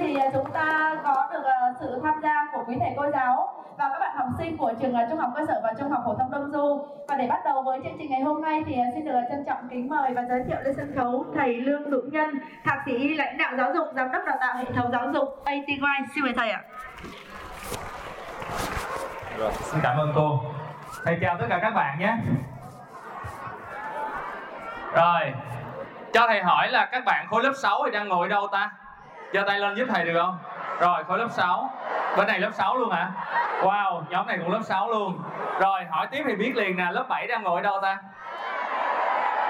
thì à, chúng ta có được à, sự tham gia của quý thầy cô giáo và các bạn học sinh của trường à, trung học cơ sở và trung học phổ thông Đông Du. Và để bắt đầu với chương trình ngày hôm nay thì xin được trân trọng kính mời và giới thiệu lên sân khấu thầy Lương Dũng Nhân, thạc sĩ lãnh đạo giáo dục, giám đốc đào tạo hệ thống giáo dục ATY. Xin mời thầy ạ. Rồi, xin cảm ơn cô. Thầy chào tất cả các bạn nhé. Rồi, cho thầy hỏi là các bạn khối lớp 6 thì đang ngồi đâu ta? Giơ tay lên giúp thầy được không? Rồi khối lớp 6 bên này lớp 6 luôn hả? Wow, nhóm này cũng lớp 6 luôn. Rồi, hỏi tiếp thì biết liền nè, lớp 7 đang ngồi đâu ta?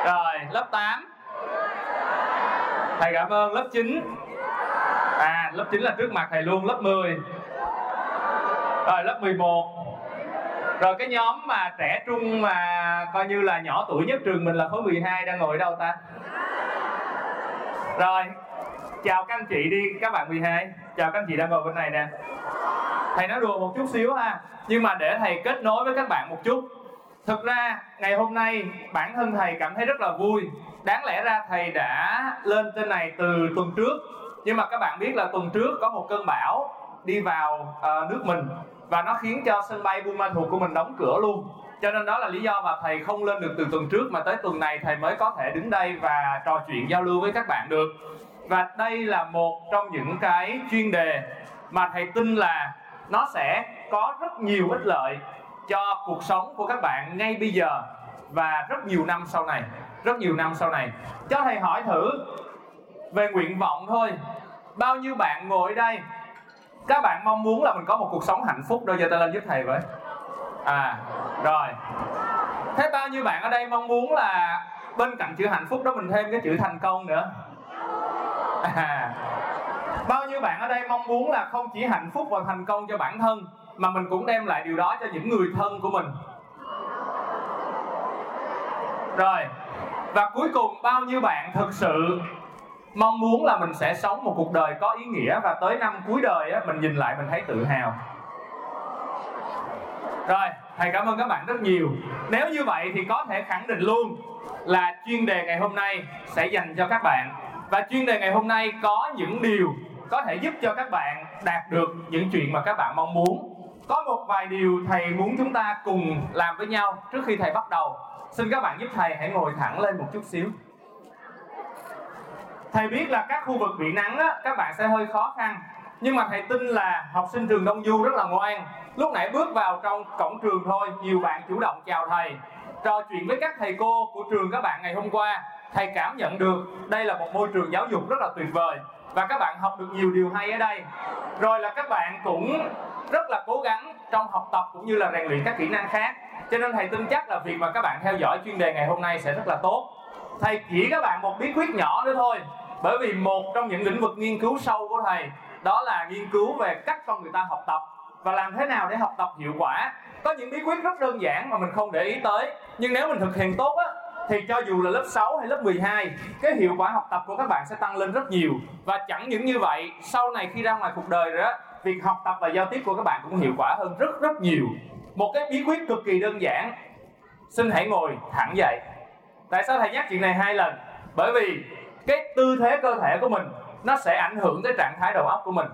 Rồi, lớp 8 thầy cảm ơn, lớp 9 à lớp 9 là trước mặt thầy luôn, lớp 10 rồi, lớp 11 rồi, cái nhóm mà trẻ trung mà coi như là nhỏ tuổi nhất trường mình là khối 12 đang ngồi đâu ta? Rồi chào các anh chị đi các bạn 12 chào các anh chị đang ngồi bên này nè. Thầy nói đùa một chút xíu ha nhưng mà để thầy kết nối với các bạn một chút. Thực ra ngày hôm nay bản thân thầy cảm thấy rất là vui. Đáng lẽ ra thầy đã lên trên này từ tuần trước nhưng mà các bạn biết là tuần trước có một cơn bão đi vào uh, nước mình và nó khiến cho sân bay Buôn Ma Thuột của mình đóng cửa luôn. Cho nên đó là lý do mà thầy không lên được từ tuần trước mà tới tuần này thầy mới có thể đứng đây và trò chuyện giao lưu với các bạn được và đây là một trong những cái chuyên đề mà thầy tin là nó sẽ có rất nhiều ích lợi cho cuộc sống của các bạn ngay bây giờ và rất nhiều năm sau này, rất nhiều năm sau này. Cho thầy hỏi thử về nguyện vọng thôi. Bao nhiêu bạn ngồi đây? Các bạn mong muốn là mình có một cuộc sống hạnh phúc? Đâu giờ ta lên giúp thầy với. À rồi. Thế bao nhiêu bạn ở đây mong muốn là bên cạnh chữ hạnh phúc đó mình thêm cái chữ thành công nữa? À, bao nhiêu bạn ở đây mong muốn là không chỉ hạnh phúc và thành công cho bản thân mà mình cũng đem lại điều đó cho những người thân của mình? Rồi. Và cuối cùng bao nhiêu bạn thực sự mong muốn là mình sẽ sống một cuộc đời có ý nghĩa và tới năm cuối đời á, mình nhìn lại mình thấy tự hào? Rồi thầy cảm ơn các bạn rất nhiều. Nếu như vậy thì có thể khẳng định luôn là chuyên đề ngày hôm nay sẽ dành cho các bạn và chuyên đề ngày hôm nay có những điều có thể giúp cho các bạn đạt được những chuyện mà các bạn mong muốn. Có một vài điều thầy muốn chúng ta cùng làm với nhau trước khi thầy bắt đầu. Xin các bạn giúp thầy hãy ngồi thẳng lên một chút xíu. Thầy biết là các khu vực bị nắng á, các bạn sẽ hơi khó khăn. Nhưng mà thầy tin là học sinh trường Đông Du rất là ngoan. Lúc nãy bước vào trong cổng trường thôi nhiều bạn chủ động chào thầy. Trò chuyện với các thầy cô của trường các bạn ngày hôm qua thầy cảm nhận được đây là một môi trường giáo dục rất là tuyệt vời và các bạn học được nhiều điều hay ở đây. Rồi là các bạn cũng rất là cố gắng trong học tập cũng như là rèn luyện các kỹ năng khác. Cho nên thầy tin chắc là việc mà các bạn theo dõi chuyên đề ngày hôm nay sẽ rất là tốt. Thầy chỉ các bạn một bí quyết nhỏ nữa thôi, bởi vì một trong những lĩnh vực nghiên cứu sâu của thầy đó là nghiên cứu về cách con người ta học tập và làm thế nào để học tập hiệu quả. Có những bí quyết rất đơn giản mà mình không để ý tới, nhưng nếu mình thực hiện tốt á thì cho dù là lớp 6 hay lớp 12 cái hiệu quả học tập của các bạn sẽ tăng lên rất nhiều. Và chẳng những như vậy, sau này khi ra ngoài cuộc đời rồi đó việc học tập và giao tiếp của các bạn cũng hiệu quả hơn rất rất nhiều. Một cái bí quyết cực kỳ đơn giản. Xin hãy ngồi thẳng dậy. Tại sao thầy nhắc chuyện này hai lần? Bởi vì cái tư thế cơ thể của mình, nó sẽ ảnh hưởng tới trạng thái đầu óc của mình.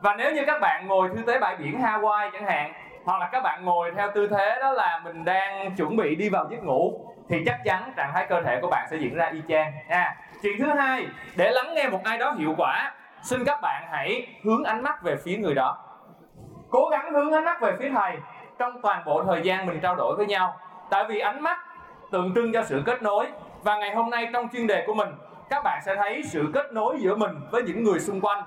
Và nếu như các bạn ngồi tư thế bãi biển Hawaii chẳng hạn hoặc là các bạn ngồi theo tư thế đó là mình đang chuẩn bị đi vào giấc ngủ, thì chắc chắn trạng thái cơ thể của bạn sẽ diễn ra y chang. Nha chuyện thứ hai, để lắng nghe một ai đó hiệu quả, xin các bạn hãy hướng ánh mắt về phía người đó. Cố gắng hướng ánh mắt về phía thầy trong toàn bộ thời gian mình trao đổi với nhau. Tại vì ánh mắt tượng trưng cho sự kết nối. Và ngày hôm nay trong chuyên đề của mình, các bạn sẽ thấy sự kết nối giữa mình với những người xung quanh,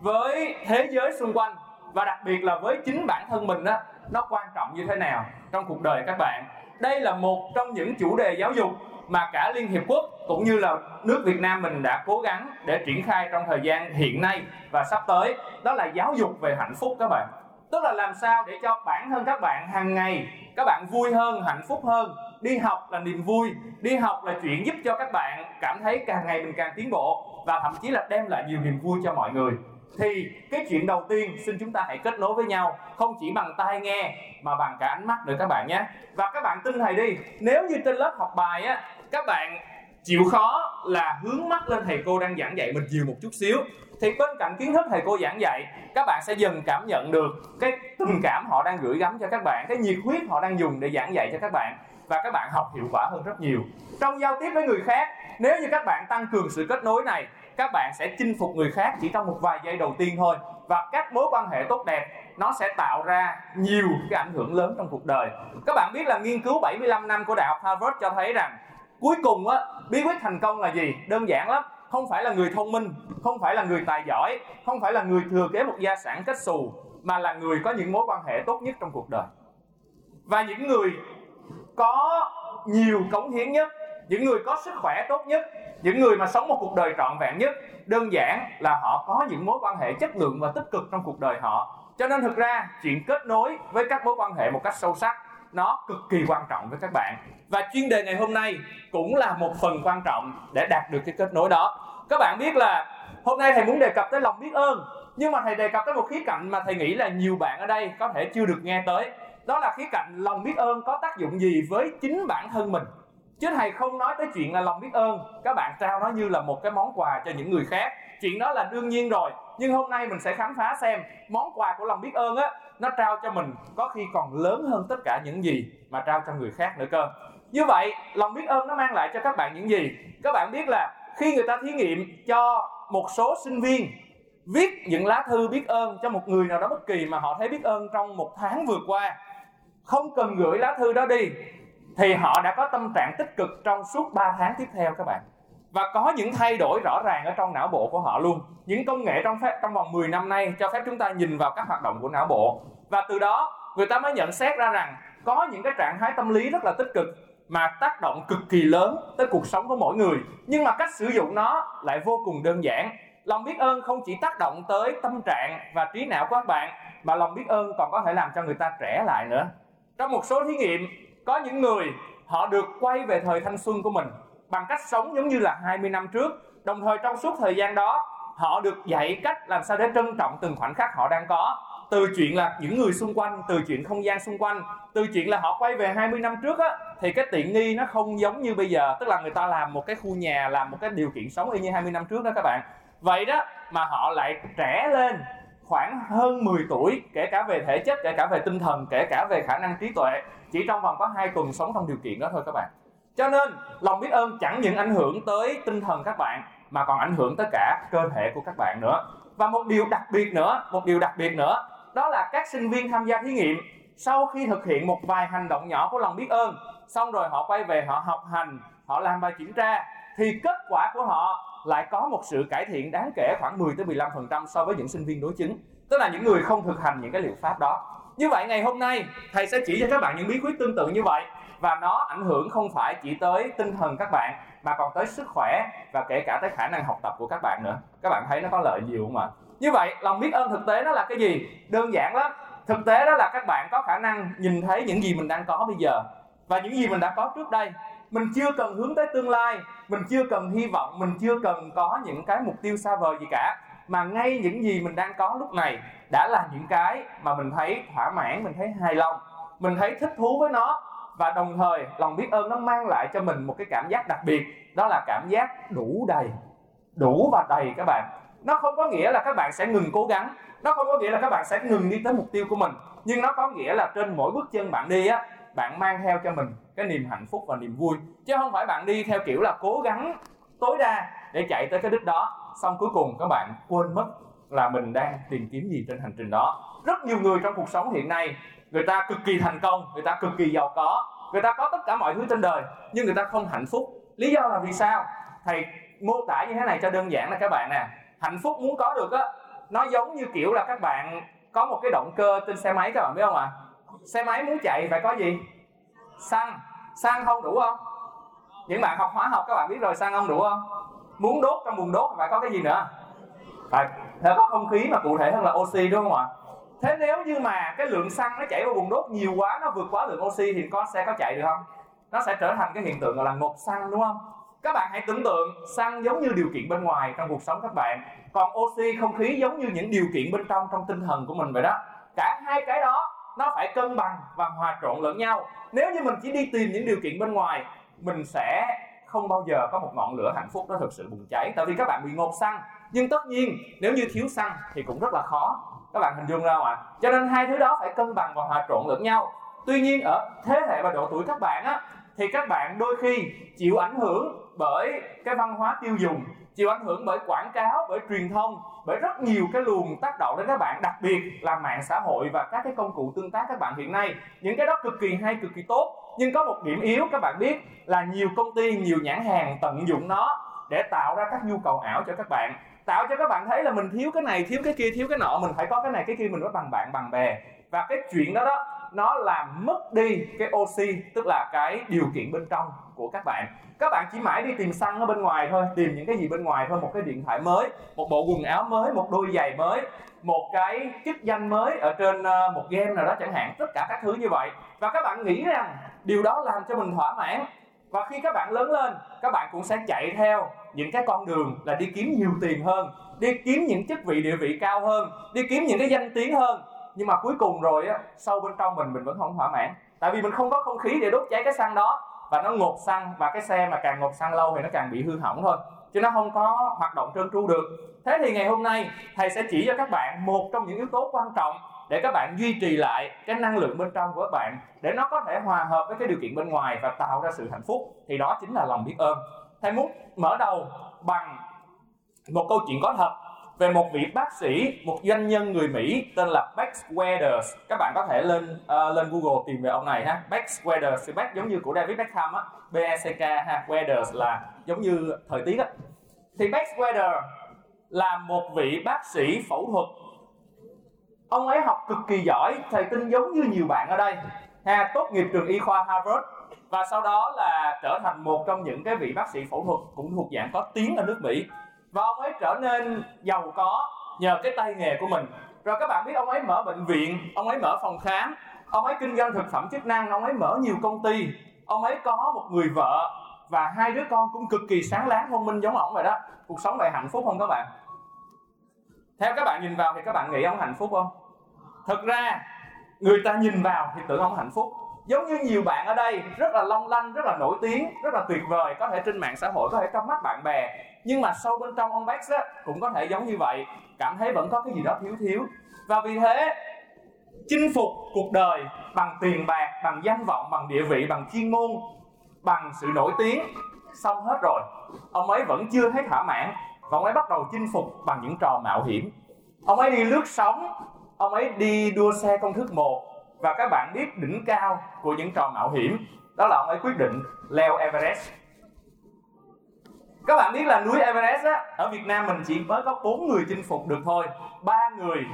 với thế giới xung quanh, và đặc biệt là với chính bản thân mình á nó quan trọng như thế nào trong cuộc đời các bạn? Đây là một trong những chủ đề giáo dục mà cả Liên Hiệp Quốc cũng như là nước Việt Nam mình đã cố gắng để triển khai trong thời gian hiện nay và sắp tới. Đó là giáo dục về hạnh phúc các bạn. Tức là làm sao để cho bản thân các bạn hàng ngày các bạn vui hơn, hạnh phúc hơn. Đi học là niềm vui, đi học là chuyện giúp cho các bạn cảm thấy càng ngày mình càng tiến bộ và thậm chí là đem lại nhiều niềm vui cho mọi người thì cái chuyện đầu tiên, xin chúng ta hãy kết nối với nhau, không chỉ bằng tai nghe, mà bằng cả ánh mắt nữa các bạn nhé. Và các bạn tin thầy đi, nếu như trên lớp học bài á, các bạn chịu khó là hướng mắt lên thầy cô đang giảng dạy mình nhiều một chút xíu, thì bên cạnh kiến thức thầy cô giảng dạy, các bạn sẽ dần cảm nhận được cái tình cảm họ đang gửi gắm cho các bạn, cái nhiệt huyết họ đang dùng để giảng dạy cho các bạn, và các bạn học hiệu quả hơn rất nhiều. Trong giao tiếp với người khác, nếu như các bạn tăng cường sự kết nối này các bạn sẽ chinh phục người khác chỉ trong một vài giây đầu tiên thôi. Và các mối quan hệ tốt đẹp, nó sẽ tạo ra nhiều cái ảnh hưởng lớn trong cuộc đời. Các bạn biết là nghiên cứu 75 năm của đại học Harvard cho thấy rằng cuối cùng á, bí quyết thành công là gì? Đơn giản lắm. Không phải là người thông minh, không phải là người tài giỏi, không phải là người thừa kế một gia sản kết xù, mà là người có những mối quan hệ tốt nhất trong cuộc đời. Và những người có nhiều cống hiến nhất, những người có sức khỏe tốt nhất những người mà sống một cuộc đời trọn vẹn nhất, đơn giản là họ có những mối quan hệ chất lượng và tích cực trong cuộc đời họ. Cho nên thực ra, chuyện kết nối với các mối quan hệ một cách sâu sắc, nó cực kỳ quan trọng với các bạn. Và chuyên đề ngày hôm nay cũng là một phần quan trọng để đạt được cái kết nối đó. Các bạn biết là hôm nay thầy muốn đề cập tới lòng biết ơn, nhưng mà thầy đề cập tới một khía cạnh mà thầy nghĩ là nhiều bạn ở đây có thể chưa được nghe tới. Đó là khía cạnh lòng biết ơn có tác dụng gì với chính bản thân mình chứ thầy không nói tới chuyện là lòng biết ơn. Các bạn trao nó như là một cái món quà cho những người khác. Chuyện đó là đương nhiên rồi, nhưng hôm nay mình sẽ khám phá xem món quà của lòng biết ơn á, nó trao cho mình có khi còn lớn hơn tất cả những gì mà trao cho người khác nữa cơ. Như vậy, lòng biết ơn nó mang lại cho các bạn những gì? Các bạn biết là khi người ta thí nghiệm cho một số sinh viên viết những lá thư biết ơn cho một người nào đó bất kỳ mà họ thấy biết ơn trong một tháng vừa qua, không cần gửi lá thư đó đi thì họ đã có tâm trạng tích cực trong suốt 3 tháng tiếp theo các bạn. Và có những thay đổi rõ ràng ở trong não bộ của họ luôn. Những công nghệ trong phép, trong vòng 10 năm nay cho phép chúng ta nhìn vào các hoạt động của não bộ. Và từ đó, người ta mới nhận xét ra rằng có những cái trạng thái tâm lý rất là tích cực mà tác động cực kỳ lớn tới cuộc sống của mỗi người. Nhưng mà cách sử dụng nó lại vô cùng đơn giản. Lòng biết ơn không chỉ tác động tới tâm trạng và trí não của các bạn, mà lòng biết ơn còn có thể làm cho người ta trẻ lại nữa. Trong một số thí nghiệm có những người, họ được quay về thời thanh xuân của mình bằng cách sống giống như là 20 năm trước. Đồng thời trong suốt thời gian đó, họ được dạy cách làm sao để trân trọng từng khoảnh khắc họ đang có. Từ chuyện là những người xung quanh, từ chuyện không gian xung quanh, từ chuyện là họ quay về 20 năm trước á, thì cái tiện nghi nó không giống như bây giờ. Tức là người ta làm một cái khu nhà, làm một cái điều kiện sống y như 20 năm trước đó các bạn. Vậy đó mà họ lại trẻ lên khoảng hơn 10 tuổi, kể cả về thể chất, kể cả về tinh thần, kể cả về khả năng trí tuệ chỉ trong vòng có hai tuần sống trong điều kiện đó thôi các bạn. Cho nên, lòng biết ơn chẳng những ảnh hưởng tới tinh thần các bạn, mà còn ảnh hưởng tới cả cơ thể của các bạn nữa. Và một điều đặc biệt nữa, một điều đặc biệt nữa, đó là các sinh viên tham gia thí nghiệm, sau khi thực hiện một vài hành động nhỏ của lòng biết ơn, xong rồi họ quay về họ học hành, họ làm bài kiểm tra, thì kết quả của họ lại có một sự cải thiện đáng kể khoảng 10 tới 15% so với những sinh viên đối chứng. Tức là những người không thực hành những cái liệu pháp đó như vậy ngày hôm nay, thầy sẽ chỉ cho các bạn những bí quyết tương tự như vậy. Và nó ảnh hưởng không phải chỉ tới tinh thần các bạn, mà còn tới sức khỏe và kể cả tới khả năng học tập của các bạn nữa. Các bạn thấy nó có lợi nhiều không ạ? Như vậy, lòng biết ơn thực tế nó là cái gì? Đơn giản lắm. Thực tế đó là các bạn có khả năng nhìn thấy những gì mình đang có bây giờ. Và những gì mình đã có trước đây, mình chưa cần hướng tới tương lai, mình chưa cần hy vọng, mình chưa cần có những cái mục tiêu xa vời gì cả. Mà ngay những gì mình đang có lúc này đã là những cái mà mình thấy thỏa mãn, mình thấy hài lòng, mình thấy thích thú với nó. Và đồng thời, lòng biết ơn nó mang lại cho mình một cái cảm giác đặc biệt, đó là cảm giác đủ đầy, đủ và đầy các bạn. Nó không có nghĩa là các bạn sẽ ngừng cố gắng, nó không có nghĩa là các bạn sẽ ngừng đi tới mục tiêu của mình, nhưng nó có nghĩa là trên mỗi bước chân bạn đi á, bạn mang theo cho mình cái niềm hạnh phúc và niềm vui. Chứ không phải bạn đi theo kiểu là cố gắng tối đa để chạy tới cái đích đó, xong cuối cùng các bạn quên mất là mình đang tìm kiếm gì trên hành trình đó. Rất nhiều người trong cuộc sống hiện nay, người ta cực kỳ thành công, người ta cực kỳ giàu có, người ta có tất cả mọi thứ trên đời, nhưng người ta không hạnh phúc. Lý do là vì sao? Thầy mô tả như thế này cho đơn giản là các bạn nè. Hạnh phúc muốn có được á, nó giống như kiểu là các bạn có một cái động cơ trên xe máy, các bạn biết không ạ? À? xe máy muốn chạy phải có gì? Xăng. Xăng không đủ không? Những bạn học hóa học các bạn biết rồi, xăng không đủ không? Muốn đốt trong buồng đốt phải có cái gì nữa? Phải phải có không khí mà cụ thể hơn là oxy, đúng không ạ? Thế nếu như mà cái lượng xăng nó chảy vào vùng đốt nhiều quá, nó vượt quá lượng oxy thì con xe có chạy được không? Nó sẽ trở thành cái hiện tượng gọi là ngột xăng, đúng không? Các bạn hãy tưởng tượng, xăng giống như điều kiện bên ngoài trong cuộc sống các bạn. Còn oxy, không khí giống như những điều kiện bên trong trong tinh thần của mình vậy đó. Cả hai cái đó, nó phải cân bằng và hòa trộn lẫn nhau. Nếu như mình chỉ đi tìm những điều kiện bên ngoài, mình sẽ không bao giờ có một ngọn lửa hạnh phúc nó thực sự bùng cháy. Tại vì các bạn bị ngột xăng nhưng tất nhiên, nếu như thiếu xăng thì cũng rất là khó. Các bạn hình dung ra không ạ? Cho nên hai thứ đó phải cân bằng và hòa trộn lẫn nhau. Tuy nhiên ở thế hệ và độ tuổi các bạn á, thì các bạn đôi khi chịu ảnh hưởng bởi cái văn hóa tiêu dùng, chịu ảnh hưởng bởi quảng cáo, bởi truyền thông, bởi rất nhiều cái luồng tác động đến các bạn, đặc biệt là mạng xã hội và các cái công cụ tương tác các bạn hiện nay. Những cái đó cực kỳ hay, cực kỳ tốt. Nhưng có một điểm yếu các bạn biết là nhiều công ty, nhiều nhãn hàng tận dụng nó để tạo ra các nhu cầu ảo cho các bạn. Tạo cho các bạn thấy là mình thiếu cái này, thiếu cái kia, thiếu cái nọ, mình phải có cái này, cái kia, mình mới bằng bạn, bằng bè. Và cái chuyện đó đó, nó làm mất đi cái oxy, tức là cái điều kiện bên trong của các bạn. Các bạn chỉ mãi đi tìm xăng ở bên ngoài thôi, tìm những cái gì bên ngoài thôi, một cái điện thoại mới, một bộ quần áo mới, một đôi giày mới, một cái chức danh mới ở trên ờ, một game nào đó chẳng hạn, tất cả các thứ như vậy. Và các bạn nghĩ rằng điều đó làm cho mình thỏa mãn. Và khi các bạn lớn lên, các bạn cũng sẽ chạy theo những cái con đường là đi kiếm nhiều tiền hơn, đi kiếm những chức vị địa vị cao hơn, đi kiếm những cái danh tiếng hơn. Nhưng mà cuối cùng rồi á sâu bên trong mình mình vẫn không thỏa mãn. Tại vì mình không có không khí để đốt cháy cái xăng đó. Và nó ngột xăng, và cái xe mà càng ngột xăng lâu thì nó càng bị hư hỏng thôi. Chứ nó không có hoạt động trơn tru được. Thế thì ngày hôm nay, thầy sẽ chỉ cho các bạn một trong những yếu tố quan trọng để các bạn duy trì lại cái năng lượng bên trong của các bạn, để nó có thể hòa hợp với cái điều kiện bên ngoài và tạo ra sự hạnh phúc. Thì đó chính là lòng biết ơn thầy muốn mở đầu bằng một câu chuyện có thật về một vị bác sĩ, một doanh nhân người Mỹ tên là Bex Weathers. Các bạn có thể lên uh, lên Google tìm về ông này ha. Bex Weathers, thì Bex giống như của David Beckham á, B E C K ha. Weathers là giống như thời tiết á. Thì Bex Weathers là một vị bác sĩ phẫu thuật. Ông ấy học cực kỳ giỏi, thầy tin giống như nhiều bạn ở đây. Ha, tốt nghiệp trường y khoa Harvard và sau đó là trở thành một trong những cái vị bác sĩ phẫu thuật cũng thuộc dạng có tiếng ở nước Mỹ. Và ông ấy trở nên giàu có nhờ cái tay nghề của mình. Rồi các bạn biết ông ấy mở bệnh viện, ông ấy mở phòng khám, ông ấy kinh doanh thực phẩm chức năng, ông ấy mở nhiều công ty. Ông ấy có một người vợ và hai đứa con cũng cực kỳ sáng láng, thông minh giống ổng vậy đó. Cuộc sống này hạnh phúc không các bạn? Theo các bạn nhìn vào thì các bạn nghĩ ông hạnh phúc không? Thực ra, người ta nhìn vào thì tưởng ông hạnh phúc giống như nhiều bạn ở đây, rất là long lanh, rất là nổi tiếng, rất là tuyệt vời, có thể trên mạng xã hội, có thể trong mắt bạn bè. Nhưng mà sâu bên trong ông Bex á, cũng có thể giống như vậy, cảm thấy vẫn có cái gì đó thiếu thiếu. Và vì thế, chinh phục cuộc đời bằng tiền bạc, bằng danh vọng, bằng địa vị, bằng chuyên môn, bằng sự nổi tiếng, xong hết rồi. Ông ấy vẫn chưa thấy thỏa mãn. Và ông ấy bắt đầu chinh phục bằng những trò mạo hiểm. Ông ấy đi lướt sóng, ông ấy đi đua xe công thức một và các bạn biết đỉnh cao của những trò mạo hiểm. Đó là ông ấy quyết định leo Everest. Các bạn biết là núi Everest á ở Việt Nam mình chỉ mới có 4 người chinh phục được thôi. Ba người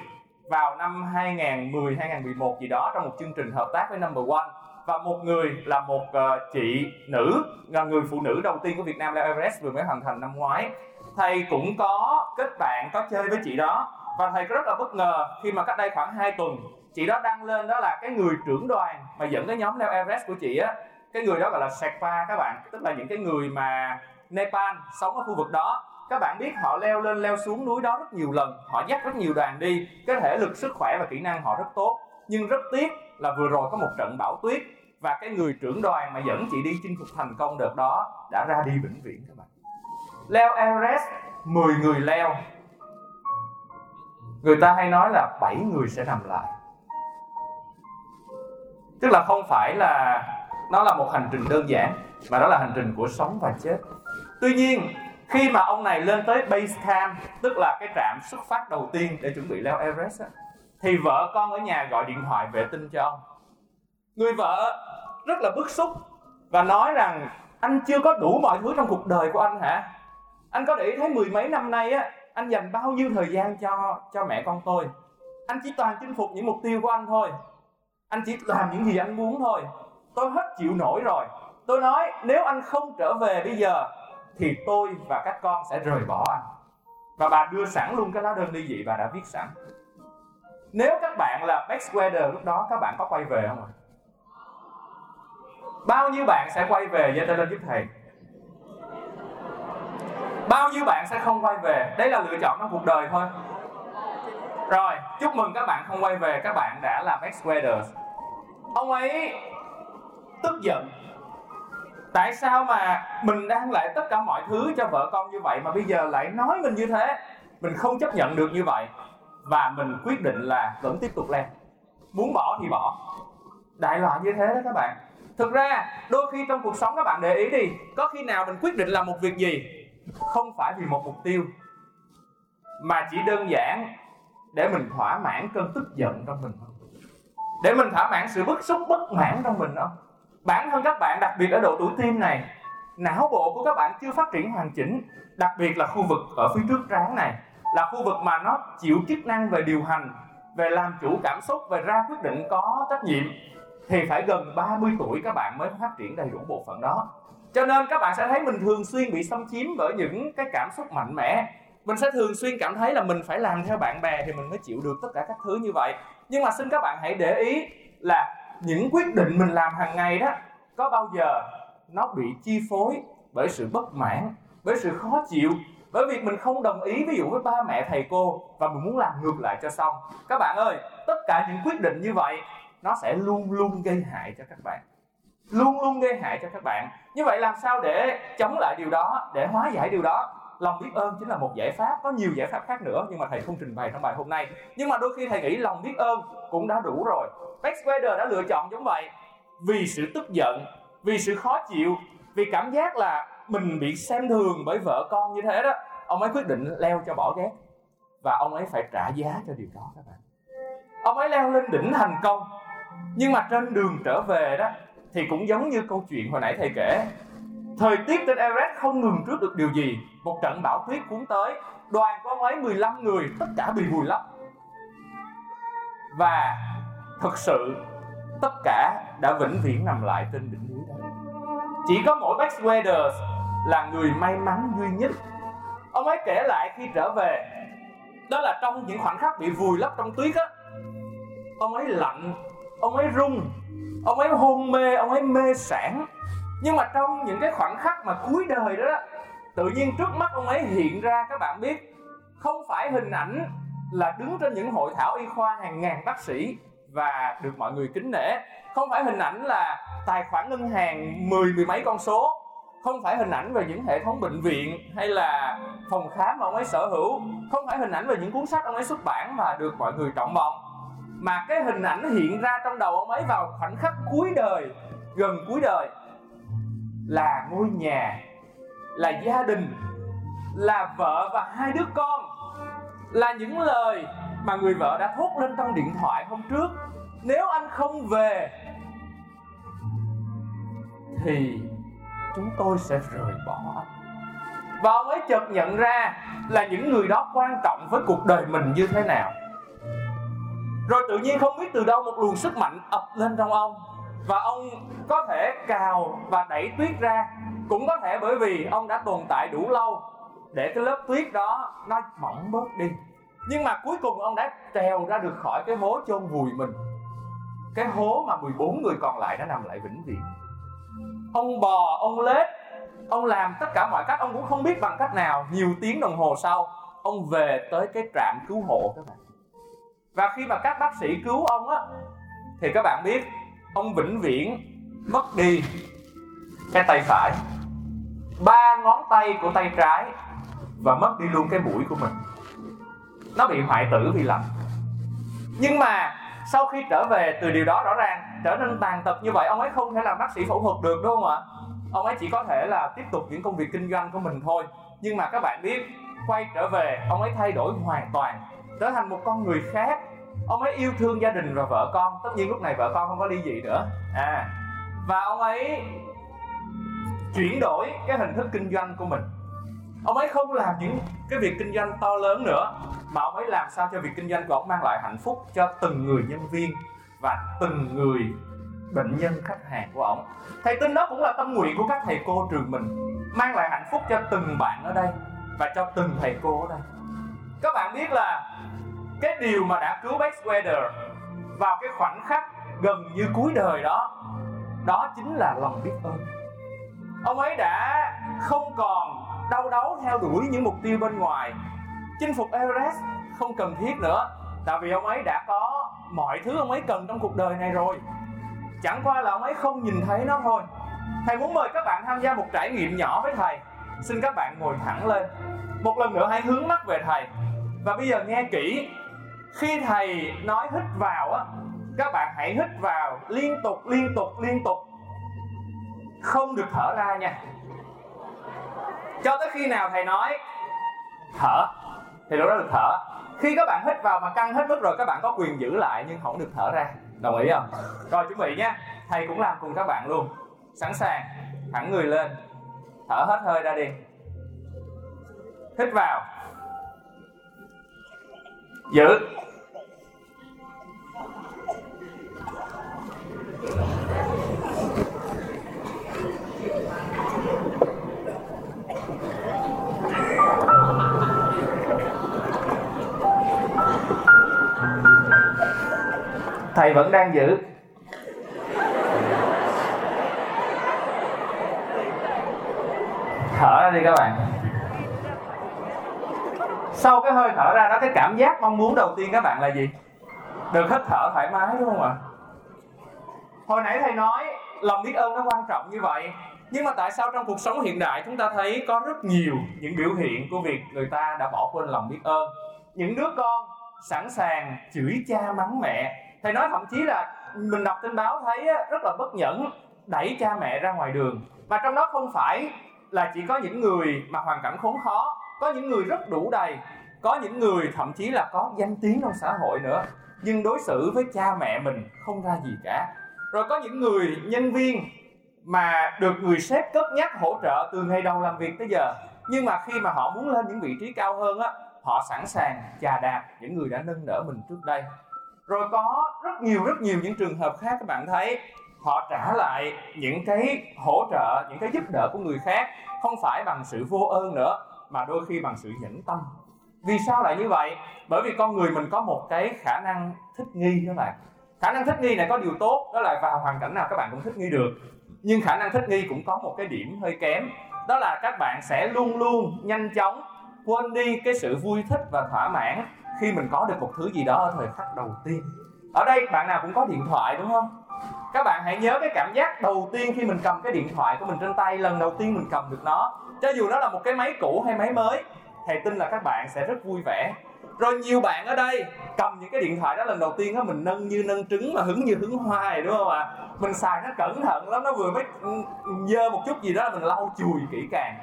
vào năm 2010 2011 gì đó trong một chương trình hợp tác với Number One. Và một người là một uh, chị nữ là người phụ nữ đầu tiên của Việt Nam leo Everest vừa mới hoàn thành năm ngoái. Thầy cũng có kết bạn có chơi với chị đó. Và thầy rất là bất ngờ khi mà cách đây khoảng 2 tuần chị đó đăng lên đó là cái người trưởng đoàn mà dẫn cái nhóm leo Everest của chị á. Cái người đó gọi là Sherpa các bạn, tức là những cái người mà Nepal sống ở khu vực đó. Các bạn biết họ leo lên, leo xuống núi đó rất nhiều lần, họ dắt rất nhiều đoàn đi. Cái thể lực, sức khỏe và kỹ năng họ rất tốt. Nhưng rất tiếc là vừa rồi có một trận bão tuyết và cái người trưởng đoàn mà dẫn chị đi chinh phục thành công đợt đó đã ra đi vĩnh viễn các bạn. Leo Everest 10 người leo. Người ta hay nói là 7 người sẽ nằm lại tức là không phải là nó là một hành trình đơn giản mà đó là hành trình của sống và chết. Tuy nhiên khi mà ông này lên tới base camp tức là cái trạm xuất phát đầu tiên để chuẩn bị leo Everest á, thì vợ con ở nhà gọi điện thoại vệ tinh cho ông. Người vợ rất là bức xúc và nói rằng anh chưa có đủ mọi thứ trong cuộc đời của anh hả? Anh có để ý thấy mười mấy năm nay á anh dành bao nhiêu thời gian cho cho mẹ con tôi? Anh chỉ toàn chinh phục những mục tiêu của anh thôi anh chỉ làm những gì anh muốn thôi. Tôi hết chịu nổi rồi. Tôi nói, nếu anh không trở về bây giờ, thì tôi và các con sẽ rời bỏ anh. Và bà đưa sẵn luôn cái lá đơn ly dị bà đã viết sẵn. Nếu các bạn là Max Weather lúc đó, các bạn có quay về không ạ? Bao nhiêu bạn sẽ quay về giơ tay lên giúp thầy? Bao nhiêu bạn sẽ không quay về? Đấy là lựa chọn trong cuộc đời thôi rồi, chúc mừng các bạn không quay về, các bạn đã là Max ông ấy tức giận. Tại sao mà mình đang lại tất cả mọi thứ cho vợ con như vậy mà bây giờ lại nói mình như thế? Mình không chấp nhận được như vậy. Và mình quyết định là vẫn tiếp tục lên. Muốn bỏ thì bỏ. Đại loại như thế đó các bạn. Thực ra, đôi khi trong cuộc sống các bạn để ý đi, có khi nào mình quyết định làm một việc gì? Không phải vì một mục tiêu, mà chỉ đơn giản để mình thỏa mãn cơn tức giận trong mình không? để mình thỏa mãn sự bức xúc, bất mãn trong mình không bản thân các bạn, đặc biệt ở độ tuổi teen này, não bộ của các bạn chưa phát triển hoàn chỉnh, đặc biệt là khu vực ở phía trước trán này, là khu vực mà nó chịu chức năng về điều hành, về làm chủ cảm xúc, về ra quyết định có trách nhiệm, thì phải gần 30 tuổi các bạn mới phát triển đầy đủ bộ phận đó cho nên các bạn sẽ thấy mình thường xuyên bị xâm chiếm bởi những cái cảm xúc mạnh mẽ mình sẽ thường xuyên cảm thấy là mình phải làm theo bạn bè thì mình mới chịu được tất cả các thứ như vậy. Nhưng mà xin các bạn hãy để ý là những quyết định mình làm hàng ngày đó, có bao giờ nó bị chi phối bởi sự bất mãn, bởi sự khó chịu, bởi việc mình không đồng ý ví dụ với ba mẹ, thầy cô và mình muốn làm ngược lại cho xong. Các bạn ơi, tất cả những quyết định như vậy, nó sẽ luôn luôn gây hại cho các bạn. Luôn luôn gây hại cho các bạn. Như vậy làm sao để chống lại điều đó, để hóa giải điều đó? Lòng biết ơn chính là một giải pháp, có nhiều giải pháp khác nữa, nhưng mà thầy không trình bày trong bài hôm nay. Nhưng mà đôi khi thầy nghĩ lòng biết ơn cũng đã đủ rồi. Max Weber đã lựa chọn giống vậy vì sự tức giận, vì sự khó chịu, vì cảm giác là mình bị xem thường bởi vợ con như thế đó. Ông ấy quyết định leo cho bỏ ghét và ông ấy phải trả giá cho điều đó các bạn. Ông ấy leo lên đỉnh thành công, nhưng mà trên đường trở về đó thì cũng giống như câu chuyện hồi nãy thầy kể thời tiết trên Everest không ngừng trước được điều gì. Một trận bão tuyết cuốn tới, đoàn có mấy 15 người, tất cả bị vùi lấp. Và thực sự, tất cả đã vĩnh viễn nằm lại trên đỉnh núi đó. Chỉ có mỗi Max Weathers là người may mắn duy nhất. Ông ấy kể lại khi trở về, đó là trong những khoảnh khắc bị vùi lấp trong tuyết á, ông ấy lạnh, ông ấy run ông ấy hôn mê, ông ấy mê sản nhưng mà trong những cái khoảnh khắc mà cuối đời đó, đó tự nhiên trước mắt ông ấy hiện ra các bạn biết không phải hình ảnh là đứng trên những hội thảo y khoa hàng ngàn bác sĩ và được mọi người kính nể. Không phải hình ảnh là tài khoản ngân hàng mười mười mấy con số. Không phải hình ảnh về những hệ thống bệnh viện hay là phòng khám mà ông ấy sở hữu. Không phải hình ảnh về những cuốn sách ông ấy xuất bản và được mọi người trọng vọng. Mà cái hình ảnh hiện ra trong đầu ông ấy vào khoảnh khắc cuối đời gần cuối đời là ngôi nhà, là gia đình, là vợ và hai đứa con. Là những lời mà người vợ đã thốt lên trong điện thoại hôm trước. Nếu anh không về, thì chúng tôi sẽ rời bỏ anh. Và ông ấy chợt nhận ra là những người đó quan trọng với cuộc đời mình như thế nào. Rồi tự nhiên không biết từ đâu một luồng sức mạnh ập lên trong ông và ông có thể cào và đẩy tuyết ra. Cũng có thể bởi vì ông đã tồn tại đủ lâu để cái lớp tuyết đó nó mỏng bớt đi. Nhưng mà cuối cùng ông đã trèo ra được khỏi cái hố chôn vùi mình. Cái hố mà 14 người còn lại đã nằm lại vĩnh viễn. Ông bò, ông lết, ông làm tất cả mọi cách. Ông cũng không biết bằng cách nào. Nhiều tiếng đồng hồ sau, ông về tới cái trạm cứu hộ các bạn. Và khi mà các bác sĩ cứu ông á, thì các bạn biết ông vĩnh viễn mất đi cái tay phải. Ba ngón tay của tay trái và mất đi luôn cái mũi của mình. Nó bị hoại tử vì lạnh nhưng mà sau khi trở về, từ điều đó rõ ràng trở nên tàn tật như vậy, ông ấy không thể làm bác sĩ phẫu thuật được, đúng không ạ? Ông ấy chỉ có thể là tiếp tục những công việc kinh doanh của mình thôi. Nhưng mà các bạn biết, quay trở về, ông ấy thay đổi hoàn toàn, trở thành một con người khác ông ấy yêu thương gia đình và vợ con. Tất nhiên lúc này vợ con không có ly dị nữa. À và ông ấy chuyển đổi cái hình thức kinh doanh của mình. Ông ấy không làm những cái việc kinh doanh to lớn nữa, mà ông ấy làm sao cho việc kinh doanh của ông mang lại hạnh phúc cho từng người nhân viên và từng người bệnh nhân khách hàng của ông. Thầy tin đó cũng là tâm nguyện của các thầy cô trường mình, mang lại hạnh phúc cho từng bạn ở đây và cho từng thầy cô ở đây. Các bạn biết là cái điều mà đã cứu Max Weather vào cái khoảnh khắc gần như cuối đời đó đó chính là lòng biết ơn. Ông ấy đã không còn đau đấu theo đuổi những mục tiêu bên ngoài. Chinh phục Everest không cần thiết nữa, tại vì ông ấy đã có mọi thứ ông ấy cần trong cuộc đời này rồi. Chẳng qua là ông ấy không nhìn thấy nó thôi. Thầy muốn mời các bạn tham gia một trải nghiệm nhỏ với thầy. Xin các bạn ngồi thẳng lên. Một lần nữa hãy hướng mắt về thầy. Và bây giờ nghe kỹ khi thầy nói hít vào á, các bạn hãy hít vào liên tục liên tục liên tục. Không được thở ra nha. Cho tới khi nào thầy nói, thở? Thì lúc đó được thở. Khi các bạn hít vào mà căng hết mức rồi, các bạn có quyền giữ lại nhưng không được thở ra. Đồng ý không? Rồi chuẩn bị nhé. thầy cũng làm cùng các bạn luôn. Sẵn sàng. Thẳng người lên. Thở hết hơi ra đi. Hít vào giữ thầy vẫn đang giữ. Thở ra đi các bạn sau cái hơi thở ra đó, cái cảm giác mong muốn đầu tiên các bạn là gì? Được hít thở thoải mái, đúng không ạ? Hồi nãy thầy nói lòng biết ơn nó quan trọng như vậy, nhưng mà tại sao trong cuộc sống hiện đại chúng ta thấy có rất nhiều những biểu hiện của việc người ta đã bỏ quên lòng biết ơn? Những đứa con sẵn sàng chửi cha mắng mẹ. Thầy nói thậm chí là mình đọc tin báo thấy rất là bất nhẫn, đẩy cha mẹ ra ngoài đường. Và trong đó không phải là chỉ có những người mà hoàn cảnh khốn khó có những người rất đủ đầy, có những người thậm chí là có danh tiếng trong xã hội nữa. Nhưng đối xử với cha mẹ mình không ra gì cả. Rồi có những người nhân viên mà được người sếp cất nhắc hỗ trợ từ ngày đầu làm việc tới giờ. Nhưng mà khi mà họ muốn lên những vị trí cao hơn á, họ sẵn sàng chà đạp những người đã nâng đỡ mình trước đây. Rồi có rất nhiều rất nhiều những trường hợp khác, các bạn thấy, họ trả lại những cái hỗ trợ, những cái giúp đỡ của người khác, không phải bằng sự vô ơn nữa mà đôi khi bằng sự nhẫn tâm. Vì sao lại như vậy? Bởi vì con người mình có một cái khả năng thích nghi các bạn. Khả năng thích nghi này có điều tốt, đó là vào hoàn cảnh nào các bạn cũng thích nghi được. Nhưng khả năng thích nghi cũng có một cái điểm hơi kém, đó là các bạn sẽ luôn luôn nhanh chóng quên đi cái sự vui thích và thỏa mãn khi mình có được một thứ gì đó ở thời khắc đầu tiên. Ở đây, bạn nào cũng có điện thoại, đúng không? Các bạn hãy nhớ cái cảm giác đầu tiên khi mình cầm cái điện thoại của mình trên tay, lần đầu tiên mình cầm được nó cho dù nó là một cái máy cũ hay máy mới, thầy tin là các bạn sẽ rất vui vẻ. Rồi nhiều bạn ở đây cầm những cái điện thoại đó lần đầu tiên á, mình nâng như nâng trứng mà hứng như hứng hoa này, đúng không ạ? Mình xài nó cẩn thận lắm, nó vừa mới dơ một chút gì đó mình lau chùi kỹ càng.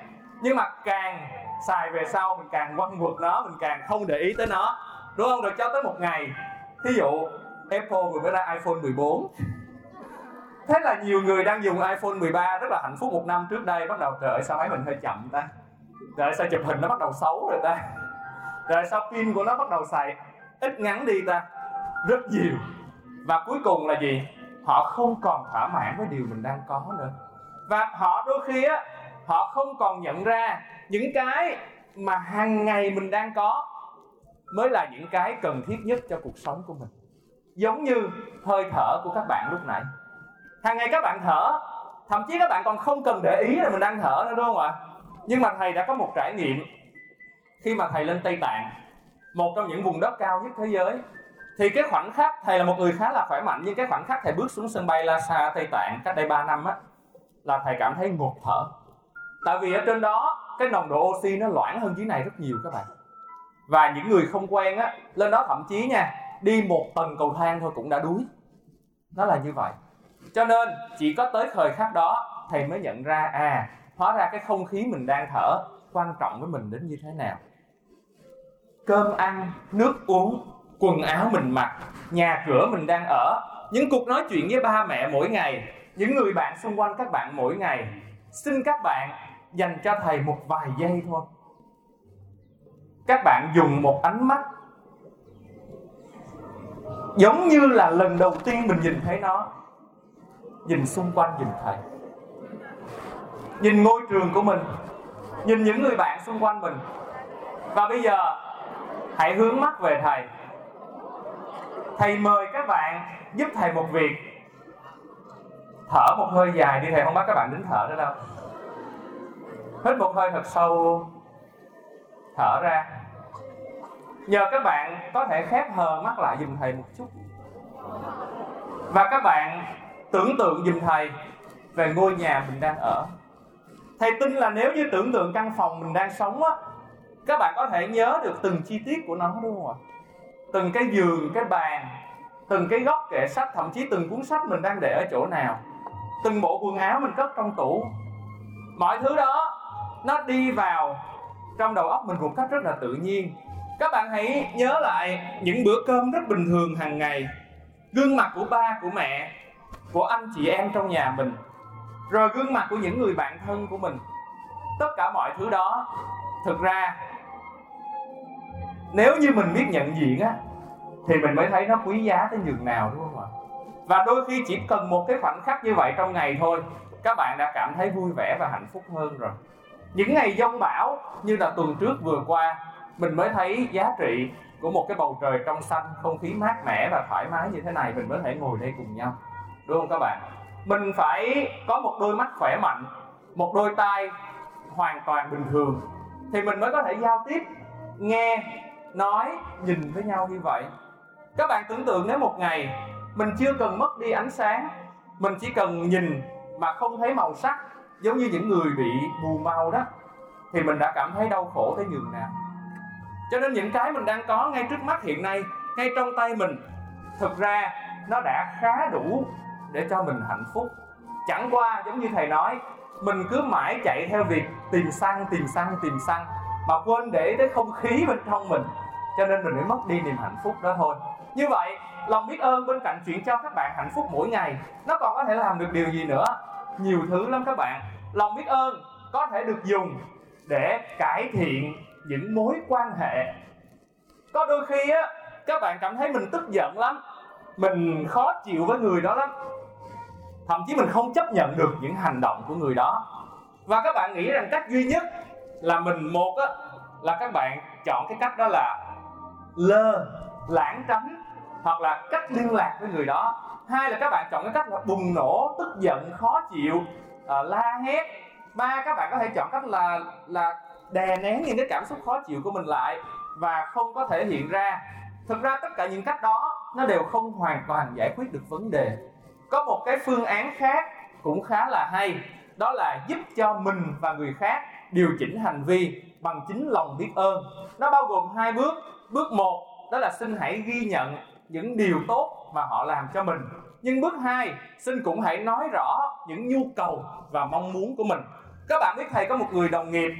Nhưng mà càng xài về sau mình càng quăng vượt nó, mình càng không để ý tới nó. Đúng không? Rồi cho tới một ngày, thí dụ Apple vừa mới ra iPhone 14 Thế là nhiều người đang dùng iPhone 13 rất là hạnh phúc một năm trước đây, bắt đầu trời sao máy mình hơi chậm ta? Rồi sao chụp hình nó bắt đầu xấu rồi ta? Rồi sao pin của nó bắt đầu xài ít ngắn đi ta? Rất nhiều. Và cuối cùng là gì? Họ không còn thỏa mãn với điều mình đang có nữa. Và họ đôi khi á, Họ không còn nhận ra những cái mà hàng ngày mình đang có mới là những cái cần thiết nhất cho cuộc sống của mình. Giống như hơi thở của các bạn lúc nãy hàng ngày các bạn thở, thậm chí các bạn còn không cần để ý là mình đang thở nữa, đúng không ạ? Nhưng mà thầy đã có một trải nghiệm. Khi mà thầy lên tây tạng, một trong những vùng đất cao nhất thế giới, thì cái khoảnh khắc thầy là một người khá là khỏe mạnh, nhưng cái khoảnh khắc thầy bước xuống sân bay Lhasa Tây Tạng cách đây 3 năm á, là thầy cảm thấy ngột thở. Tại vì ở trên đó, cái nồng độ oxy nó loãng hơn dưới này rất nhiều các bạn. Và những người không quen á, lên đó thậm chí nha, đi một tầng cầu thang thôi cũng đã đuối. Nó là như vậy cho nên, chỉ có tới thời khắc đó, thầy mới nhận ra à hóa ra cái không khí mình đang thở quan trọng với mình đến như thế nào. Cơm ăn, nước uống, quần áo mình mặc, nhà cửa mình đang ở, những cuộc nói chuyện với ba mẹ mỗi ngày, những người bạn xung quanh các bạn mỗi ngày. Xin các bạn dành cho thầy một vài giây thôi. Các bạn dùng một ánh mắt giống như là lần đầu tiên mình nhìn thấy nó nhìn xung quanh nhìn thầy. Nhìn ngôi trường của mình. Nhìn những người bạn xung quanh mình. Và bây giờ, hãy hướng mắt về thầy. Thầy mời các bạn giúp thầy một việc. Thở một hơi dài đi thầy, không bắt các bạn đến thở nữa đâu. Hít một hơi thật sâu, thở ra. Nhờ các bạn có thể khép hờ mắt lại, dùm thầy một chút. Và các bạn tưởng tượng giùm thầy về ngôi nhà mình đang ở. Thầy tin là nếu như tưởng tượng căn phòng mình đang sống á, các bạn có thể nhớ được từng chi tiết của nó đúng không ạ? Từng cái giường, cái bàn, từng cái góc kệ sách, thậm chí từng cuốn sách mình đang để ở chỗ nào. Từng bộ quần áo mình cất trong tủ. Mọi thứ đó, nó đi vào trong đầu óc mình một cách rất là tự nhiên. Các bạn hãy nhớ lại những bữa cơm rất bình thường hàng ngày. Gương mặt của ba, của mẹ của anh chị em trong nhà mình, rồi gương mặt của những người bạn thân của mình. Tất cả mọi thứ đó, thực ra, nếu như mình biết nhận diện á, thì mình mới thấy nó quý giá tới nhường nào, đúng không ạ? Và đôi khi chỉ cần một cái khoảnh khắc như vậy trong ngày thôi, các bạn đã cảm thấy vui vẻ và hạnh phúc hơn rồi. Những ngày giông bão như là tuần trước vừa qua, mình mới thấy giá trị của một cái bầu trời trong xanh, không khí mát mẻ và thoải mái như thế này, mình mới thể ngồi đây cùng nhau đúng không các bạn? Mình phải có một đôi mắt khỏe mạnh, một đôi tai hoàn toàn bình thường. Thì mình mới có thể giao tiếp, nghe, nói, nhìn với nhau như vậy. Các bạn tưởng tượng nếu một ngày mình chưa cần mất đi ánh sáng, mình chỉ cần nhìn mà không thấy màu sắc, giống như những người bị mù màu đó, thì mình đã cảm thấy đau khổ tới nhường nào. Cho nên những cái mình đang có ngay trước mắt hiện nay, ngay trong tay mình, thực ra nó đã khá đủ để cho mình hạnh phúc. Chẳng qua giống như thầy nói, mình cứ mãi chạy theo việc tìm xăng tìm xăng tìm xăng, mà quên để tới không khí bên trong mình. Cho nên mình mới mất đi niềm hạnh phúc đó thôi. Như vậy, lòng biết ơn bên cạnh chuyện cho các bạn hạnh phúc mỗi ngày, nó còn có thể làm được điều gì nữa? Nhiều thứ lắm các bạn. Lòng biết ơn có thể được dùng để cải thiện những mối quan hệ. Có đôi khi á, các bạn cảm thấy mình tức giận lắm, mình khó chịu với người đó lắm thậm chí mình không chấp nhận được những hành động của người đó. Và các bạn nghĩ rằng cách duy nhất là mình một á là các bạn chọn cái cách đó là lơ lãng tránh hoặc là cách liên lạc với người đó. Hai là các bạn chọn cái cách là bùng nổ tức giận khó chịu à, la hét. Ba các bạn có thể chọn cách là là đè nén những cái cảm xúc khó chịu của mình lại và không có thể hiện ra. Thực ra tất cả những cách đó nó đều không hoàn toàn giải quyết được vấn đề có một cái phương án khác cũng khá là hay. Đó là giúp cho mình và người khác điều chỉnh hành vi bằng chính lòng biết ơn. Nó bao gồm hai bước. Bước một đó là xin hãy ghi nhận những điều tốt mà họ làm cho mình. Nhưng bước hai xin cũng hãy nói rõ những nhu cầu và mong muốn của mình. Các bạn biết thầy có một người đồng nghiệp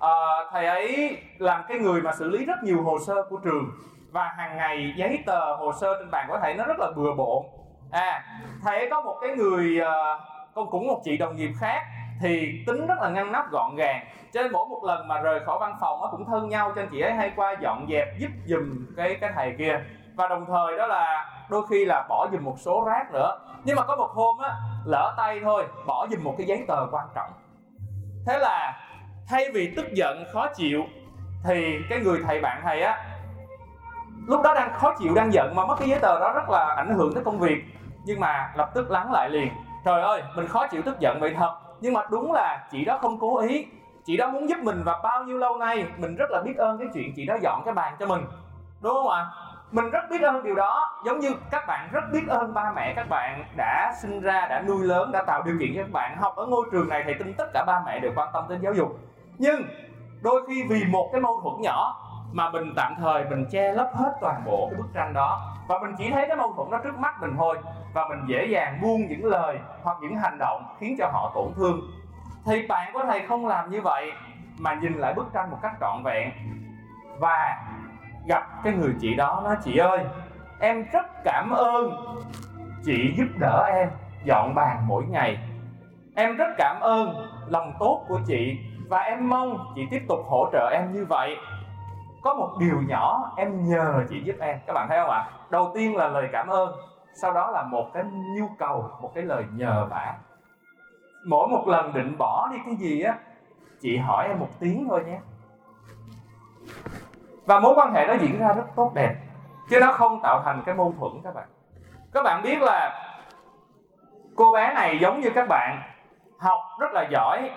à, thầy ấy làm cái người mà xử lý rất nhiều hồ sơ của trường. Và hàng ngày giấy tờ hồ sơ trên bàn của thầy nó rất là bừa bộn à thầy ấy có một cái người ờ, con cũng một chị đồng nghiệp khác thì tính rất là ngăn nắp, gọn gàng. Cho nên mỗi một lần mà rời khỏi văn phòng nó cũng thân nhau, cho nên chị ấy hay qua dọn dẹp, giúp giùm cái cái thầy kia. Và đồng thời đó là đôi khi là bỏ giùm một số rác nữa. Nhưng mà có một hôm á, lỡ tay thôi, bỏ giùm một cái giấy tờ quan trọng. Thế là thay vì tức giận, khó chịu, thì cái người thầy bạn thầy á, lúc đó đang khó chịu, đang giận mà mất cái giấy tờ đó rất là ảnh hưởng tới công việc nhưng mà lập tức lắng lại liền. Trời ơi, mình khó chịu tức giận vậy thật. Nhưng mà đúng là chị đó không cố ý. Chị đó muốn giúp mình và bao nhiêu lâu nay, mình rất là biết ơn cái chuyện chị đó dọn cái bàn cho mình. Đúng không ạ? Mình rất biết ơn điều đó. Giống như các bạn rất biết ơn ba mẹ các bạn đã sinh ra, đã nuôi lớn, đã tạo điều kiện cho các bạn học ở ngôi trường này thầy tin tất cả ba mẹ đều quan tâm đến giáo dục. Nhưng đôi khi vì một cái mâu thuẫn nhỏ mà mình tạm thời mình che lấp hết toàn bộ cái bức tranh đó. Và mình chỉ thấy cái mâu thuẫn đó trước mắt mình thôi. Và mình dễ dàng buông những lời hoặc những hành động khiến cho họ tổn thương. Thì bạn có thể không làm như vậy mà nhìn lại bức tranh một cách trọn vẹn. Và gặp cái người chị đó, nói, chị ơi, em rất cảm ơn chị giúp đỡ em dọn bàn mỗi ngày. Em rất cảm ơn lòng tốt của chị và em mong chị tiếp tục hỗ trợ em như vậy có một điều nhỏ em nhờ chị giúp em. Các bạn thấy không ạ? Đầu tiên là lời cảm ơn, sau đó là một cái nhu cầu, một cái lời nhờ vả. Mỗi một lần định bỏ đi cái gì á, chị hỏi em một tiếng thôi nhé. Và mối quan hệ đó diễn ra rất tốt đẹp, chứ nó không tạo thành cái mâu thuẫn các bạn. Các bạn biết là cô bé này giống như các bạn, học rất là giỏi,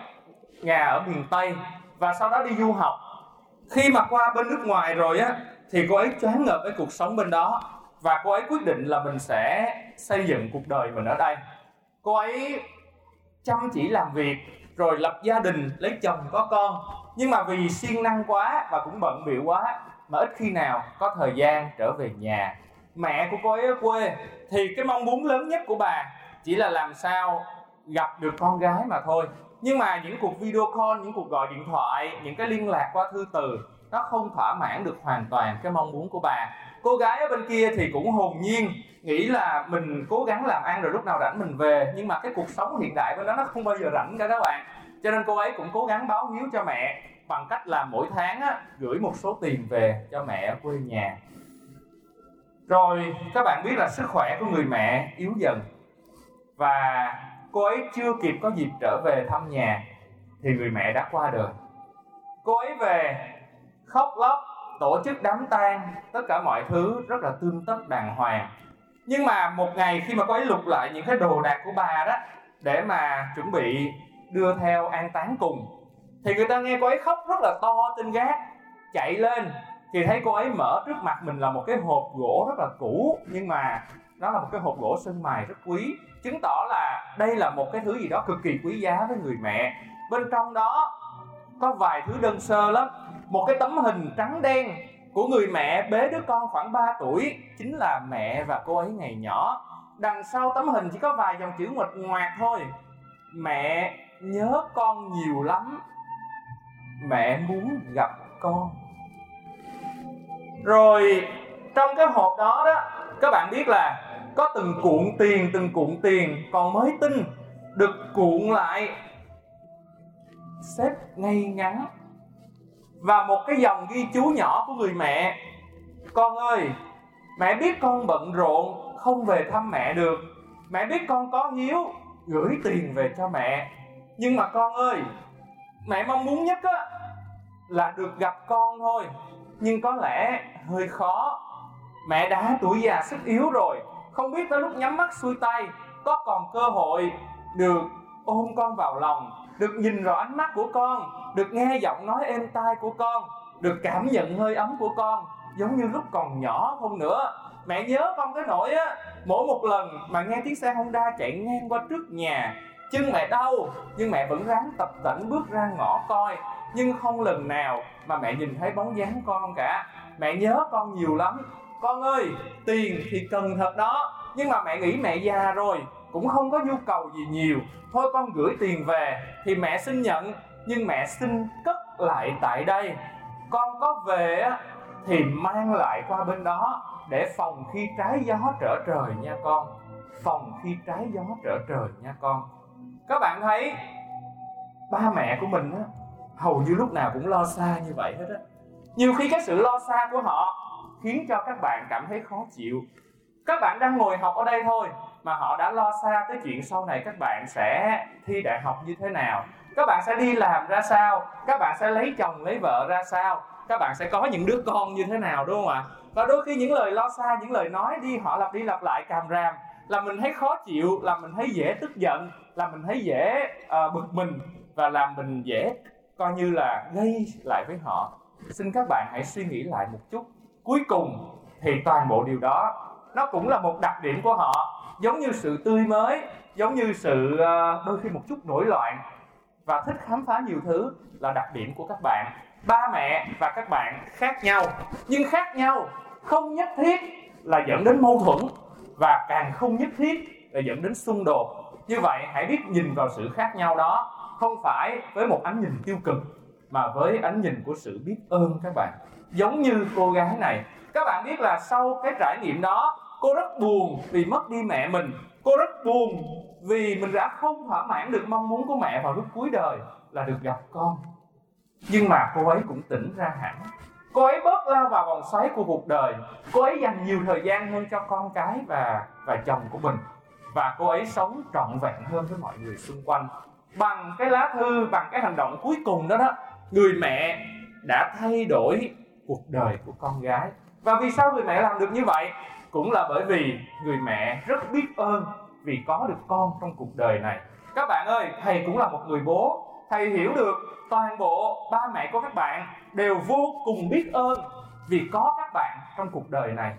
nhà ở miền tây, và sau đó đi du học khi mà qua bên nước ngoài rồi á, thì cô ấy choáng ngợp với cuộc sống bên đó và cô ấy quyết định là mình sẽ xây dựng cuộc đời mình ở đây. Cô ấy chăm chỉ làm việc, rồi lập gia đình, lấy chồng, có con. Nhưng mà vì siêng năng quá và cũng bận bịu quá, mà ít khi nào có thời gian trở về nhà. Mẹ của cô ấy ở quê, thì cái mong muốn lớn nhất của bà chỉ là làm sao gặp được con gái mà thôi nhưng mà những cuộc video call những cuộc gọi điện thoại những cái liên lạc qua thư từ nó không thỏa mãn được hoàn toàn cái mong muốn của bà. Cô gái ở bên kia thì cũng hồn nhiên nghĩ là mình cố gắng làm ăn rồi lúc nào rảnh mình về nhưng mà cái cuộc sống hiện đại bên đó nó không bao giờ rảnh cả các bạn. Cho nên cô ấy cũng cố gắng báo hiếu cho mẹ bằng cách là mỗi tháng á, gửi một số tiền về cho mẹ ở quê nhà. Rồi các bạn biết là sức khỏe của người mẹ yếu dần. Và cô ấy chưa kịp có dịp trở về thăm nhà, thì người mẹ đã qua đời. Cô ấy về, khóc lóc, tổ chức đám tang, tất cả mọi thứ rất là tương tất đàng hoàng. Nhưng mà một ngày khi mà cô ấy lục lại những cái đồ đạc của bà đó, để mà chuẩn bị đưa theo an táng cùng, thì người ta nghe cô ấy khóc rất là to tinh gác, chạy lên, thì thấy cô ấy mở trước mặt mình là một cái hộp gỗ rất là cũ, nhưng mà nó là một cái hộp gỗ sơn mài rất quý chứng tỏ là đây là một cái thứ gì đó cực kỳ quý giá với người mẹ. Bên trong đó có vài thứ đơn sơ lắm. Một cái tấm hình trắng đen của người mẹ bế đứa con khoảng 3 tuổi, chính là mẹ và cô ấy ngày nhỏ. Đằng sau tấm hình chỉ có vài dòng chữ ngoặt ngoạc thôi. Mẹ nhớ con nhiều lắm. Mẹ muốn gặp con. Rồi, trong cái hộp đó đó, các bạn biết là có từng cuộn tiền, từng cuộn tiền, còn mới tin được cuộn lại. Xếp ngay ngắn. Và một cái dòng ghi chú nhỏ của người mẹ. Con ơi, mẹ biết con bận rộn, không về thăm mẹ được. Mẹ biết con có hiếu, gửi tiền về cho mẹ. Nhưng mà con ơi, mẹ mong muốn nhất á, là được gặp con thôi. Nhưng có lẽ hơi khó. Mẹ đã tuổi già sức yếu rồi không biết tới lúc nhắm mắt xuôi tay, có còn cơ hội được ôm con vào lòng, được nhìn vào ánh mắt của con, được nghe giọng nói êm tai của con, được cảm nhận hơi ấm của con, giống như lúc còn nhỏ không nữa. Mẹ nhớ con cái nỗi á, mỗi một lần mà nghe tiếng xe honda chạy ngang qua trước nhà, chân mẹ đau, nhưng mẹ vẫn ráng tập tễnh bước ra ngõ coi. Nhưng không lần nào mà mẹ nhìn thấy bóng dáng con cả. Mẹ nhớ con nhiều lắm con ơi, tiền thì cần thật đó, nhưng mà mẹ nghĩ mẹ già rồi, cũng không có nhu cầu gì nhiều. Thôi con gửi tiền về, thì mẹ xin nhận, nhưng mẹ xin cất lại tại đây. Con có về thì mang lại qua bên đó, để phòng khi trái gió trở trời nha con. Phòng khi trái gió trở trời nha con. Các bạn thấy, ba mẹ của mình á, hầu như lúc nào cũng lo xa như vậy hết á. Nhiều khi cái sự lo xa của họ khiến cho các bạn cảm thấy khó chịu. Các bạn đang ngồi học ở đây thôi mà họ đã lo xa tới chuyện sau này các bạn sẽ thi đại học như thế nào. Các bạn sẽ đi làm ra sao? Các bạn sẽ lấy chồng lấy vợ ra sao? Các bạn sẽ có những đứa con như thế nào đúng không ạ? Và đôi khi những lời lo xa những lời nói đi họ lặp đi lặp lại càm ràm là mình thấy khó chịu là mình thấy dễ tức giận là mình thấy dễ uh, bực mình và làm mình dễ coi như là gây lại với họ. Xin các bạn hãy suy nghĩ lại một chút cuối cùng thì toàn bộ điều đó, nó cũng là một đặc điểm của họ. Giống như sự tươi mới, giống như sự ờ, đôi khi một chút nổi loạn. Và thích khám phá nhiều thứ là đặc điểm của các bạn. Ba mẹ và các bạn khác nhau. Nhưng khác nhau không nhất thiết là dẫn đến mâu thuẫn. Và càng không nhất thiết là dẫn đến xung đột. Như vậy, hãy biết nhìn vào sự khác nhau đó. Không phải với một ánh nhìn tiêu cực, mà với ánh nhìn của sự biết ơn các bạn giống như cô gái này. Các bạn biết là sau cái trải nghiệm đó, cô rất buồn vì mất đi mẹ mình. Cô rất buồn vì mình đã không thỏa mãn được mong muốn của mẹ vào lúc cuối đời là được gặp con. Nhưng mà cô ấy cũng tỉnh ra hẳn. Cô ấy bớt lao vào vòng xoáy của cuộc đời. Cô ấy dành nhiều thời gian hơn cho con cái và và chồng của mình. Và cô ấy sống trọn vẹn hơn với mọi người xung quanh. Bằng cái lá thư, bằng cái hành động cuối cùng đó đó, người mẹ đã thay đổi cuộc đời của con gái. Và vì sao người mẹ làm được như vậy? Cũng là bởi vì người mẹ rất biết ơn vì có được con trong cuộc đời này. Các bạn ơi, thầy cũng là một người bố. Thầy hiểu được toàn bộ ba mẹ của các bạn đều vô cùng biết ơn vì có các bạn trong cuộc đời này.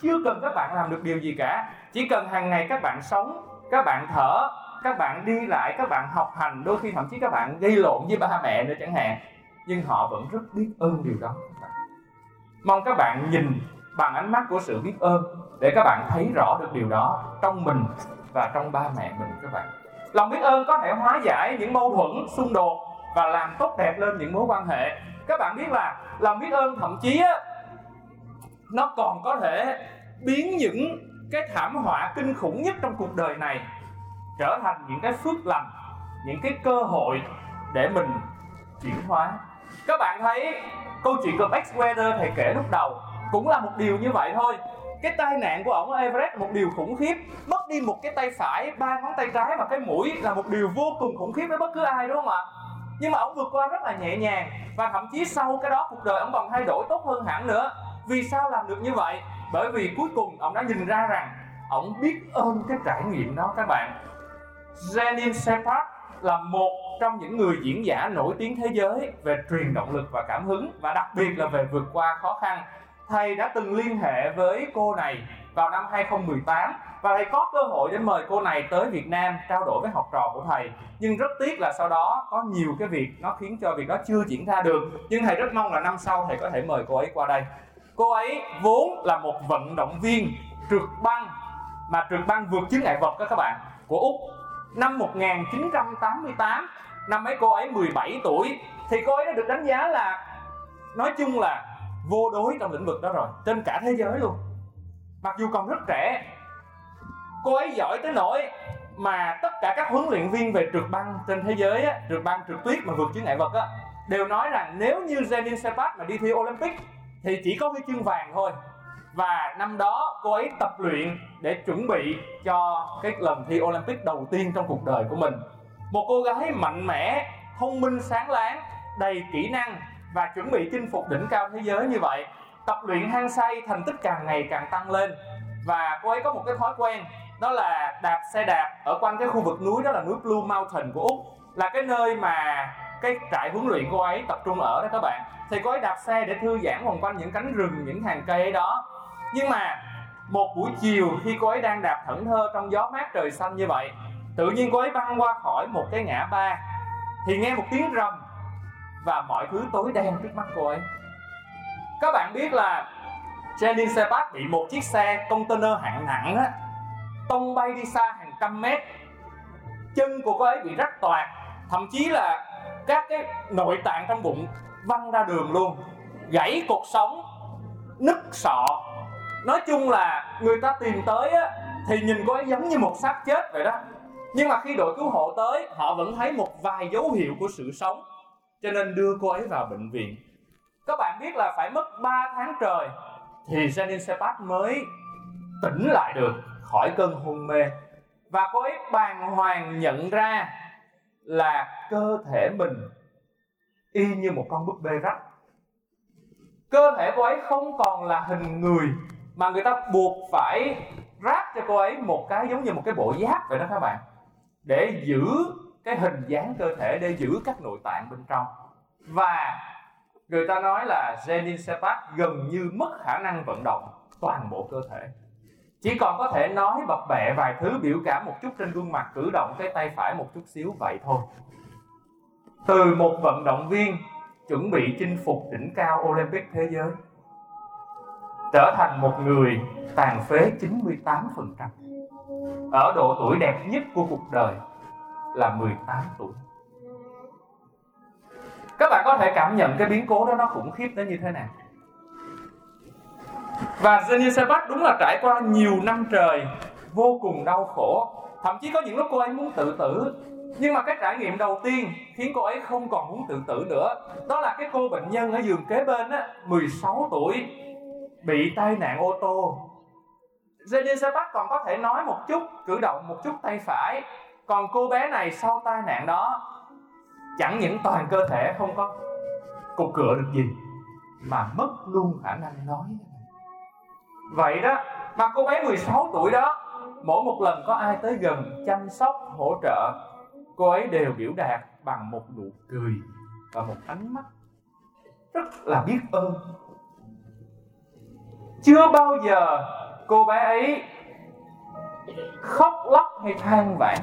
Chưa cần các bạn làm được điều gì cả. Chỉ cần hàng ngày các bạn sống, các bạn thở, các bạn đi lại, các bạn học hành, đôi khi thậm chí các bạn gây lộn với ba mẹ nữa chẳng hạn nhưng họ vẫn rất biết ơn điều đó. Mong các bạn nhìn bằng ánh mắt của sự biết ơn để các bạn thấy rõ được điều đó trong mình và trong ba mẹ mình các bạn. Lòng biết ơn có thể hóa giải những mâu thuẫn xung đột và làm tốt đẹp lên những mối quan hệ. Các bạn biết là lòng biết ơn thậm chí á, nó còn có thể biến những cái thảm họa kinh khủng nhất trong cuộc đời này trở thành những cái phước lành những cái cơ hội để mình chuyển hóa các bạn thấy câu chuyện của Max Weather thầy kể lúc đầu cũng là một điều như vậy thôi. Cái tai nạn của ổng ở Everest một điều khủng khiếp. Mất đi một cái tay phải, ba ngón tay trái và cái mũi là một điều vô cùng khủng khiếp với bất cứ ai, đúng không ạ? Nhưng mà ổng vượt qua rất là nhẹ nhàng và thậm chí sau cái đó cuộc đời ổng còn thay đổi tốt hơn hẳn nữa. Vì sao làm được như vậy? Bởi vì cuối cùng ông đã nhìn ra rằng ông biết ơn cái trải nghiệm đó các bạn. Janine Shepard là một trong những người diễn giả nổi tiếng thế giới về truyền động lực và cảm hứng và đặc biệt là về vượt qua khó khăn. Thầy đã từng liên hệ với cô này vào năm 2018 và thầy có cơ hội để mời cô này tới Việt Nam trao đổi với học trò của thầy. Nhưng rất tiếc là sau đó có nhiều cái việc nó khiến cho việc đó chưa diễn ra được. Nhưng thầy rất mong là năm sau thầy có thể mời cô ấy qua đây. Cô ấy vốn là một vận động viên trượt băng, mà trượt băng vượt chướng ngại vật đó các bạn, của Úc năm 1988 năm ấy cô ấy 17 tuổi thì cô ấy đã được đánh giá là nói chung là vô đối trong lĩnh vực đó rồi trên cả thế giới luôn. Mặc dù còn rất trẻ cô ấy giỏi tới nỗi mà tất cả các huấn luyện viên về trượt băng trên thế giới á, trượt băng trượt tuyết mà vượt chướng ngại vật á, đều nói rằng nếu như Jenin Sepat mà đi thi Olympic thì chỉ có huy chương vàng thôi và năm đó cô ấy tập luyện để chuẩn bị cho cái lần thi Olympic đầu tiên trong cuộc đời của mình. Một cô gái mạnh mẽ, thông minh, sáng láng, đầy kỹ năng và chuẩn bị chinh phục đỉnh cao thế giới như vậy. Tập luyện hăng say, thành tích càng ngày càng tăng lên. Và cô ấy có một cái thói quen, đó là đạp xe đạp ở quanh cái khu vực núi, đó là núi Blue Mountain của Úc. Là cái nơi mà cái trại huấn luyện cô ấy tập trung ở đó các bạn. Thì cô ấy đạp xe để thư giãn vòng quanh những cánh rừng, những hàng cây ấy đó nhưng mà, một buổi chiều khi cô ấy đang đạp thẫn thơ trong gió mát trời xanh như vậy, tự nhiên cô ấy băng qua khỏi một cái ngã ba, thì nghe một tiếng rầm và mọi thứ tối đen trước mắt cô ấy. Các bạn biết là Jenny Sebat bị một chiếc xe container hạng nặng á, tông bay đi xa hàng trăm mét. Chân của cô ấy bị rách toạc, thậm chí là các cái nội tạng trong bụng văng ra đường luôn, gãy cột sống, nứt sọ nói chung là người ta tìm tới á, thì nhìn cô ấy giống như một xác chết vậy đó. Nhưng mà khi đội cứu hộ tới, họ vẫn thấy một vài dấu hiệu của sự sống. Cho nên đưa cô ấy vào bệnh viện. Các bạn biết là phải mất 3 tháng trời thì Janine Sepat mới tỉnh lại được khỏi cơn hôn mê. Và cô ấy bàng hoàng nhận ra là cơ thể mình y như một con búp bê rách. Cơ thể cô ấy không còn là hình người mà người ta buộc phải ráp cho cô ấy một cái giống như một cái bộ giáp vậy đó các bạn. Để giữ cái hình dáng cơ thể, để giữ các nội tạng bên trong. Và người ta nói là Jenin Sepat gần như mất khả năng vận động toàn bộ cơ thể. Chỉ còn có thể nói bập bẹ vài thứ, biểu cảm một chút trên gương mặt, cử động cái tay phải một chút xíu, vậy thôi. Từ một vận động viên chuẩn bị chinh phục đỉnh cao Olympic thế giới trở thành một người tàn phế 98% ở độ tuổi đẹp nhất của cuộc đời là 18 tuổi. Các bạn có thể cảm nhận cái biến cố đó nó khủng khiếp đến như thế nào. Và Jenny Sebat đúng là trải qua nhiều năm trời vô cùng đau khổ. Thậm chí có những lúc cô ấy muốn tự tử. Nhưng mà cái trải nghiệm đầu tiên khiến cô ấy không còn muốn tự tử nữa, đó là cái cô bệnh nhân ở giường kế bên á 16 tuổi bị tai nạn ô tô. Jenny còn có thể nói một chút, cử động một chút tay phải. Còn cô bé này sau tai nạn đó, chẳng những toàn cơ thể không có cục cửa được gì, mà mất luôn khả năng nói vậy đó, mà cô bé 16 tuổi đó, mỗi một lần có ai tới gần chăm sóc, hỗ trợ, cô ấy đều biểu đạt bằng một nụ cười và một ánh mắt rất là biết ơn chưa bao giờ cô bé ấy khóc, lóc hay than vãn.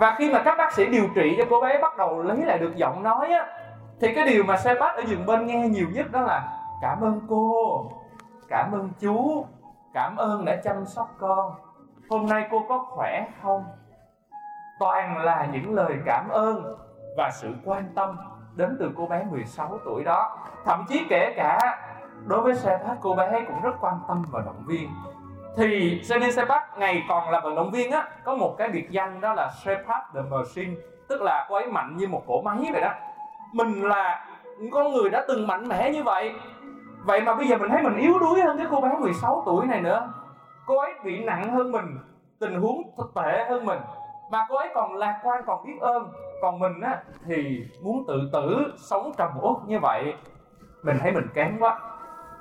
Và khi mà các bác sĩ điều trị cho cô bé bắt đầu lấy lại được giọng nói á, thì cái điều mà xe bát ở giường bên nghe nhiều nhất đó là, cảm ơn cô, cảm ơn chú, cảm ơn đã chăm sóc con. Hôm nay cô có khỏe không? Toàn là những lời cảm ơn và sự quan tâm đến từ cô bé 16 tuổi đó. Thậm chí kể cả đối với Sepat cô bé cũng rất quan tâm và động viên. Thì Jenny Sepak ngày còn là vận động viên á, có một cái biệt danh đó là Sepak the Machine, tức là cô ấy mạnh như một cỗ máy vậy đó. Mình là con người đã từng mạnh mẽ như vậy. Vậy mà bây giờ mình thấy mình yếu đuối hơn cái cô bé 16 tuổi này nữa. Cô ấy bị nặng hơn mình, tình huống tệ hơn mình. Mà cô ấy còn lạc quan, còn biết ơn. Còn mình á, thì muốn tự tử, sống trầm uất như vậy. Mình thấy mình kém quá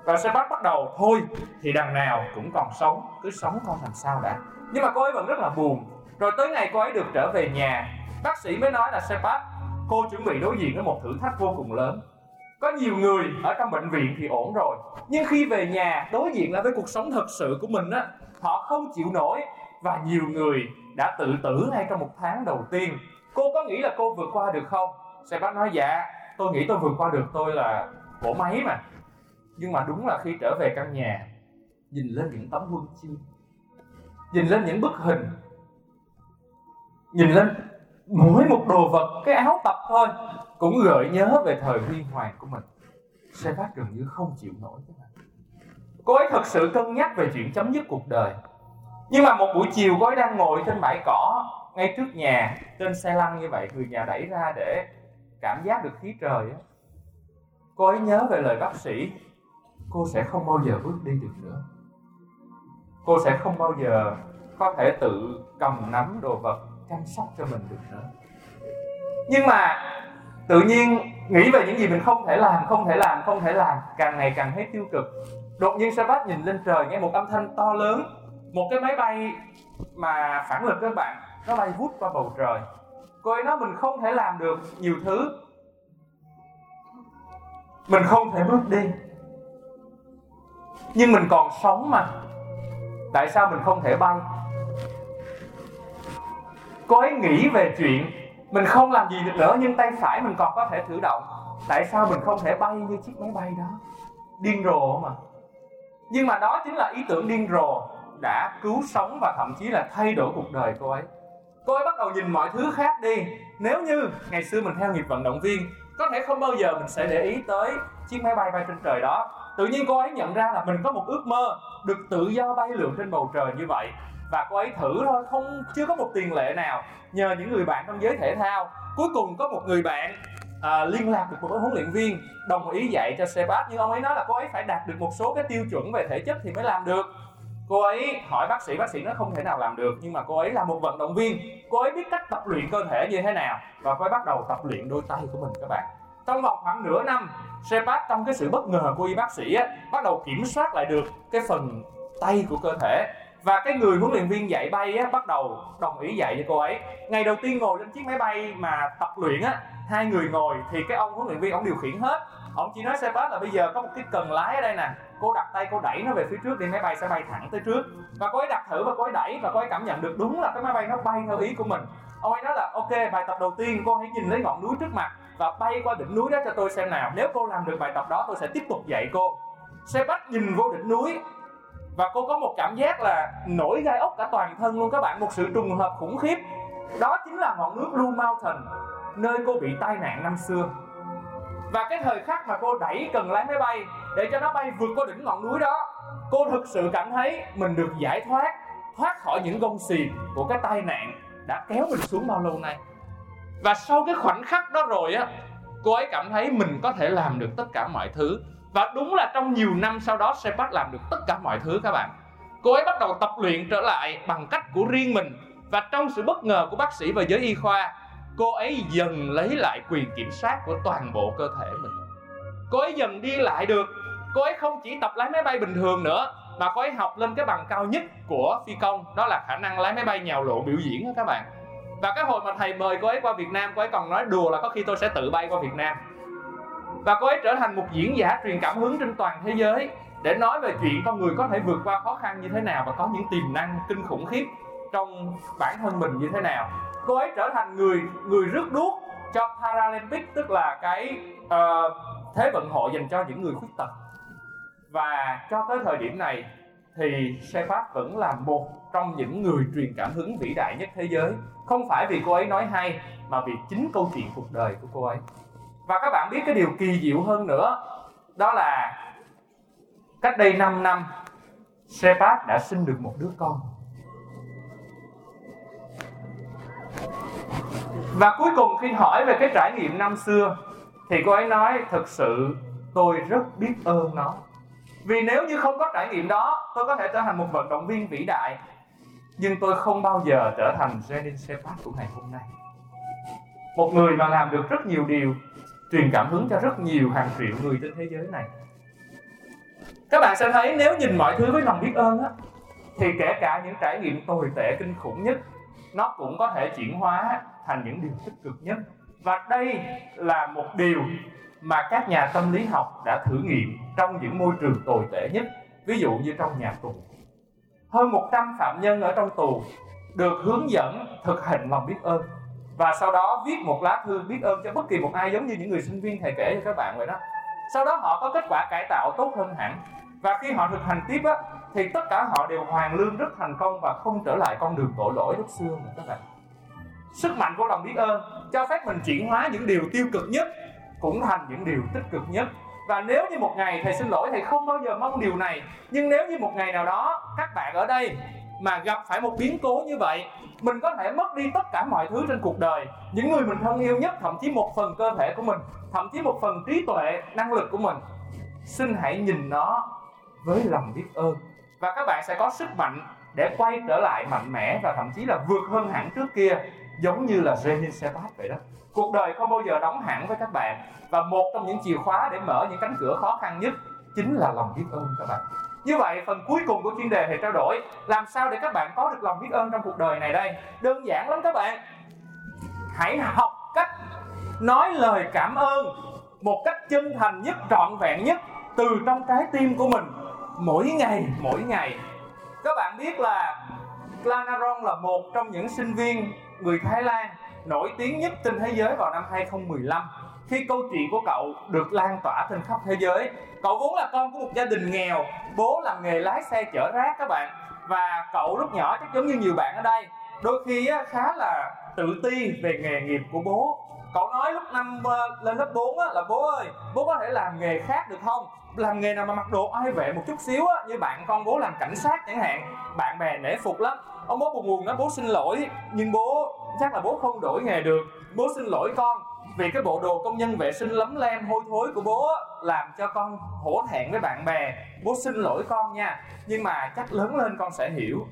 và sẽ bắt bắt đầu thôi, thì đằng nào cũng còn sống, cứ sống coi làm sao đã. Nhưng mà cô ấy vẫn rất là buồn. Rồi tới ngày cô ấy được trở về nhà, bác sĩ mới nói là Sepat cô chuẩn bị đối diện với một thử thách vô cùng lớn. Có nhiều người ở trong bệnh viện thì ổn rồi, nhưng khi về nhà, đối diện lại với cuộc sống thật sự của mình á, họ không chịu nổi. Và nhiều người đã tự tử ngay trong một tháng đầu tiên. Cô có nghĩ là cô vượt qua được không? Sẽ nói dạ tôi nghĩ tôi vượt qua được, tôi là bộ máy mà nhưng mà đúng là khi trở về căn nhà, nhìn lên những tấm huân chương nhìn lên những bức hình, nhìn lên mỗi một đồ vật, cái áo tập thôi, cũng gợi nhớ về thời huy hoàng của mình. Sẽ phát gần như không chịu nổi này. Cô ấy thật sự cân nhắc về chuyện chấm dứt cuộc đời. Nhưng mà một buổi chiều, cô ấy đang ngồi trên bãi cỏ, ngay trước nhà, trên xe lăn như vậy, người nhà đẩy ra để cảm giác được khí trời cô ấy nhớ về lời bác sĩ cô sẽ không bao giờ bước đi được nữa. Cô sẽ không bao giờ có thể tự cầm nắm đồ vật chăm sóc cho mình được nữa. Nhưng mà tự nhiên nghĩ về những gì mình không thể làm, không thể làm, không thể làm, càng ngày càng thấy tiêu cực. Đột nhiên Sabat nhìn lên trời, nghe một âm thanh to lớn, một cái máy bay mà phản lực các bạn, nó bay vút qua bầu trời. Cô ấy nói mình không thể làm được nhiều thứ. Mình không thể bước đi nhưng mình còn sống mà. Tại sao mình không thể bay? Cô ấy nghĩ về chuyện mình không làm gì được nữa, nhưng tay phải mình còn có thể thử động. Tại sao mình không thể bay như chiếc máy bay đó? Điên rồ mà nhưng mà đó chính là ý tưởng điên rồ đã cứu sống và thậm chí là thay đổi cuộc đời cô ấy. Cô ấy bắt đầu nhìn mọi thứ khác đi. Nếu như ngày xưa mình theo nghiệp vận động viên, có thể không bao giờ mình sẽ để ý tới chiếc máy bay bay trên trời đó tự nhiên cô ấy nhận ra là mình có một ước mơ được tự do bay lượn trên bầu trời như vậy. Và cô ấy thử thôi không chưa có một tiền lệ nào nhờ những người bạn trong giới thể thao. Cuối cùng có một người bạn à, liên lạc được một huấn luyện viên đồng ý dạy cho Sebat nhưng ông ấy nói là cô ấy phải đạt được một số cái tiêu chuẩn về thể chất thì mới làm được. Cô ấy hỏi bác sĩ bác sĩ nó không thể nào làm được nhưng mà cô ấy là một vận động viên. Cô ấy biết cách tập luyện cơ thể như thế nào? Và cô ấy bắt đầu tập luyện đôi tay của mình các bạn. Trong vòng khoảng nửa năm Sepat trong cái sự bất ngờ của y bác sĩ á, bắt đầu kiểm soát lại được cái phần tay của cơ thể. Và cái người huấn luyện viên dạy bay á, bắt đầu đồng ý dạy cho cô ấy. Ngày đầu tiên ngồi lên chiếc máy bay mà tập luyện á hai người ngồi thì cái ông huấn luyện viên ông điều khiển hết. Ông chỉ nói Sepat là bây giờ có một cái cần lái ở đây nè. Cô đặt tay cô đẩy nó về phía trước đi máy bay sẽ bay thẳng tới trước. Và cô ấy đặt thử và cô ấy đẩy và cô ấy cảm nhận được đúng là cái máy bay nó bay theo ý của mình. Ông ấy nói là ok bài tập đầu tiên cô hãy nhìn lấy ngọn núi trước mặt và bay qua đỉnh núi đó cho tôi xem nào. Nếu cô làm được bài tập đó, tôi sẽ tiếp tục dạy cô. Xe bách nhìn vô đỉnh núi và cô có một cảm giác là nổi gai ốc cả toàn thân luôn các bạn. Một sự trùng hợp khủng khiếp. Đó chính là ngọn núi Blue Mountain, nơi cô bị tai nạn năm xưa. Và cái thời khắc mà cô đẩy cần lái máy bay để cho nó bay vượt qua đỉnh ngọn núi đó, cô thực sự cảm thấy mình được giải thoát thoát khỏi những gông xiềng của cái tai nạn đã kéo mình xuống bao lâu nay và sau cái khoảnh khắc đó rồi á, cô ấy cảm thấy mình có thể làm được tất cả mọi thứ. Và đúng là trong nhiều năm sau đó Sepat làm được tất cả mọi thứ các bạn. Cô ấy bắt đầu tập luyện trở lại bằng cách của riêng mình. Và trong sự bất ngờ của bác sĩ và giới y khoa, cô ấy dần lấy lại quyền kiểm soát của toàn bộ cơ thể mình. Cô ấy dần đi lại được. Cô ấy không chỉ tập lái máy bay bình thường nữa, mà cô ấy học lên cái bằng cao nhất của phi công. Đó là khả năng lái máy bay nhào lộ biểu diễn đó các bạn và cái hồi mà thầy mời cô ấy qua Việt Nam cô ấy còn nói đùa là có khi tôi sẽ tự bay qua Việt Nam. Và cô ấy trở thành một diễn giả truyền cảm hứng trên toàn thế giới để nói về chuyện con người có thể vượt qua khó khăn như thế nào và có những tiềm năng kinh khủng khiếp trong bản thân mình như thế nào. Cô ấy trở thành người người rước đuốc cho Paralympic tức là cái uh, thế vận hội dành cho những người khuyết tật. Và cho tới thời điểm này thì Shepard vẫn là một trong những người truyền cảm hứng vĩ đại nhất thế giới. Không phải vì cô ấy nói hay, mà vì chính câu chuyện cuộc đời của cô ấy. Và các bạn biết cái điều kỳ diệu hơn nữa, đó là cách đây 5 năm, Shepard đã sinh được một đứa con. Và cuối cùng khi hỏi về cái trải nghiệm năm xưa, thì cô ấy nói thực sự, tôi rất biết ơn nó. Vì nếu như không có trải nghiệm đó, tôi có thể trở thành một vận động viên vĩ đại nhưng tôi không bao giờ trở thành Jenin Shepard của ngày hôm nay. Một người mà làm được rất nhiều điều, truyền cảm hứng cho rất nhiều hàng triệu người trên thế giới này. Các bạn sẽ thấy nếu nhìn mọi thứ với lòng biết ơn á, thì kể cả những trải nghiệm tồi tệ kinh khủng nhất, nó cũng có thể chuyển hóa thành những điều tích cực nhất. Và đây là một điều mà các nhà tâm lý học đã thử nghiệm trong những môi trường tồi tệ nhất, ví dụ như trong nhà tù hơn 100 phạm nhân ở trong tù được hướng dẫn thực hành lòng biết ơn. Và sau đó viết một lá thư biết ơn cho bất kỳ một ai giống như những người sinh viên thầy kể cho các bạn vậy đó. Sau đó họ có kết quả cải tạo tốt hơn hẳn. Và khi họ thực hành tiếp á, thì tất cả họ đều hoàn lương rất thành công và không trở lại con đường tội lỗi lúc xưa nữa các bạn. Sức mạnh của lòng biết ơn cho phép mình chuyển hóa những điều tiêu cực nhất cũng thành những điều tích cực nhất và nếu như một ngày thầy xin lỗi, thầy không bao giờ mong điều này. Nhưng nếu như một ngày nào đó các bạn ở đây mà gặp phải một biến cố như vậy, mình có thể mất đi tất cả mọi thứ trên cuộc đời. Những người mình thân yêu nhất, thậm chí một phần cơ thể của mình, thậm chí một phần trí tuệ, năng lực của mình, xin hãy nhìn nó với lòng biết ơn. Và các bạn sẽ có sức mạnh để quay trở lại mạnh mẽ và thậm chí là vượt hơn hẳn trước kia, giống như là Jenny Sebat vậy đó cuộc đời không bao giờ đóng hẳn với các bạn. Và một trong những chìa khóa để mở những cánh cửa khó khăn nhất chính là lòng biết ơn các bạn. Như vậy, phần cuối cùng của chuyên đề thì trao đổi, làm sao để các bạn có được lòng biết ơn trong cuộc đời này đây? Đơn giản lắm các bạn. Hãy học cách nói lời cảm ơn một cách chân thành nhất, trọn vẹn nhất từ trong trái tim của mình mỗi ngày mỗi ngày. Các bạn biết là Lanaron là một trong những sinh viên người Thái Lan nổi tiếng nhất trên thế giới vào năm 2015 khi câu chuyện của cậu được lan tỏa trên khắp thế giới. Cậu vốn là con của một gia đình nghèo, bố làm nghề lái xe chở rác các bạn, và cậu lúc nhỏ chắc giống như nhiều bạn ở đây, đôi khi khá là tự ti về nghề nghiệp của bố. Cậu nói lúc năm ờ, lên lớp 4 là, bố ơi, bố có thể làm nghề khác được không? Làm nghề nào mà mặc đồ ai vệ một chút xíu như bạn con bố làm cảnh sát chẳng hạn. Bạn bè nể phục lắm ông bố buồn buồn nói, bố xin lỗi, nhưng bố chắc là bố không đổi nghề được. Bố xin lỗi con, vì cái bộ đồ công nhân vệ sinh lấm lem hôi thối của bố làm cho con hổ thẹn với bạn bè. Bố xin lỗi con nha, nhưng mà chắc lớn lên con sẽ hiểu.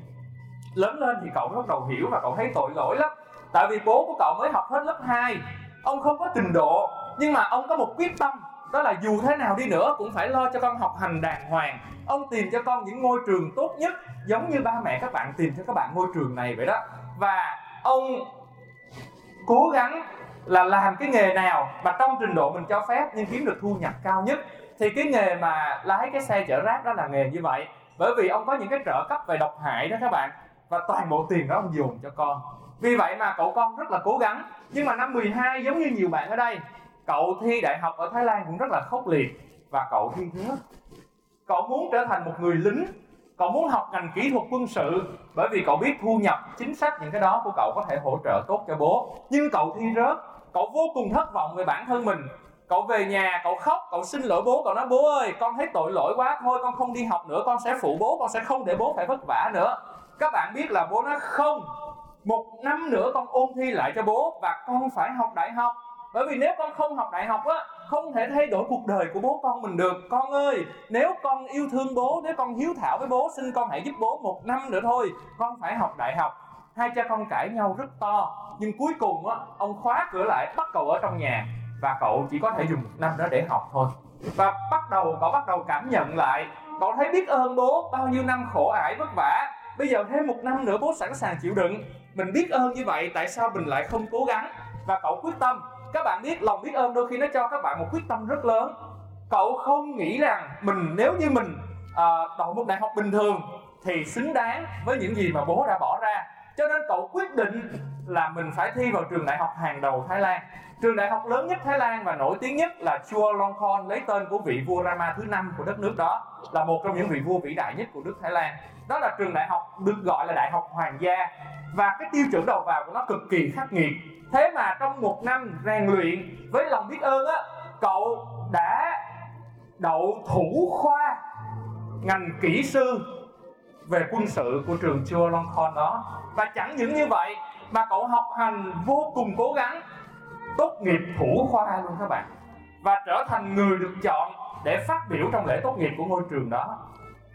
Lớn lên thì cậu bắt đầu hiểu và cậu thấy tội lỗi lắm. Tại vì bố của cậu mới học hết lớp 2 ông không có trình độ, nhưng mà ông có một quyết tâm đó là dù thế nào đi nữa cũng phải lo cho con học hành đàng hoàng. Ông tìm cho con những ngôi trường tốt nhất, giống như ba mẹ các bạn tìm cho các bạn ngôi trường này vậy đó. Và ông cố gắng là làm cái nghề nào mà trong trình độ mình cho phép nhưng kiếm được thu nhập cao nhất, thì cái nghề mà lái cái xe chở rác đó là nghề như vậy. Bởi vì ông có những cái trợ cấp về độc hại đó các bạn, và toàn bộ tiền đó ông dùng cho con. Vì vậy mà cậu con rất là cố gắng. Nhưng mà năm 12 giống như nhiều bạn ở đây cậu thi đại học ở Thái Lan cũng rất là khốc liệt. Và cậu thi rớt cậu muốn trở thành một người lính. Cậu muốn học ngành kỹ thuật quân sự. Bởi vì cậu biết thu nhập, chính sách những cái đó của cậu có thể hỗ trợ tốt cho bố. Nhưng cậu thi rớt. Cậu vô cùng thất vọng về bản thân mình. Cậu về nhà, cậu khóc, cậu xin lỗi bố, cậu nói, bố ơi, con thấy tội lỗi quá. Thôi, con không đi học nữa. Con sẽ phụ bố, con sẽ không để bố phải vất vả nữa. Các bạn biết là bố nói, không. Một năm nữa con ôn thi lại cho bố và con phải học đại học bởi vì nếu con không học đại học á, không thể thay đổi cuộc đời của bố con mình được. Con ơi, nếu con yêu thương bố, nếu con hiếu thảo với bố, xin con hãy giúp bố một năm nữa thôi. Con phải học đại học. Hai cha con cãi nhau rất to, nhưng cuối cùng á, ông khóa cửa lại, bắt cậu ở trong nhà. Và cậu chỉ có thể dùng một năm đó để học thôi. Và bắt đầu, cậu bắt đầu cảm nhận lại, cậu thấy biết ơn bố, bao nhiêu năm khổ ải vất vả. Bây giờ thêm một năm nữa bố sẵn sàng chịu đựng. Mình biết ơn như vậy, tại sao mình lại không cố gắng? Và cậu quyết tâm các bạn biết lòng biết ơn đôi khi nó cho các bạn một quyết tâm rất lớn. Cậu không nghĩ rằng mình nếu như mình à, đậu một đại học bình thường thì xứng đáng với những gì mà bố đã bỏ ra. Cho nên cậu quyết định là mình phải thi vào trường đại học hàng đầu Thái Lan. Trường đại học lớn nhất Thái Lan và nổi tiếng nhất là Chulalongkorn lấy tên của vị vua Rama thứ năm của đất nước đó là một trong những vị vua vĩ đại nhất của nước Thái Lan đó là trường đại học được gọi là đại học hoàng gia. Và cái tiêu chuẩn đầu vào của nó cực kỳ khắc nghiệt. Thế mà trong một năm rèn luyện với lòng biết ơn á, cậu đã đậu thủ khoa ngành kỹ sư về quân sự của trường Chulalongkorn đó. Và chẳng những như vậy, mà cậu học hành vô cùng cố gắng, tốt nghiệp thủ khoa luôn các bạn. Và trở thành người được chọn để phát biểu trong lễ tốt nghiệp của ngôi trường đó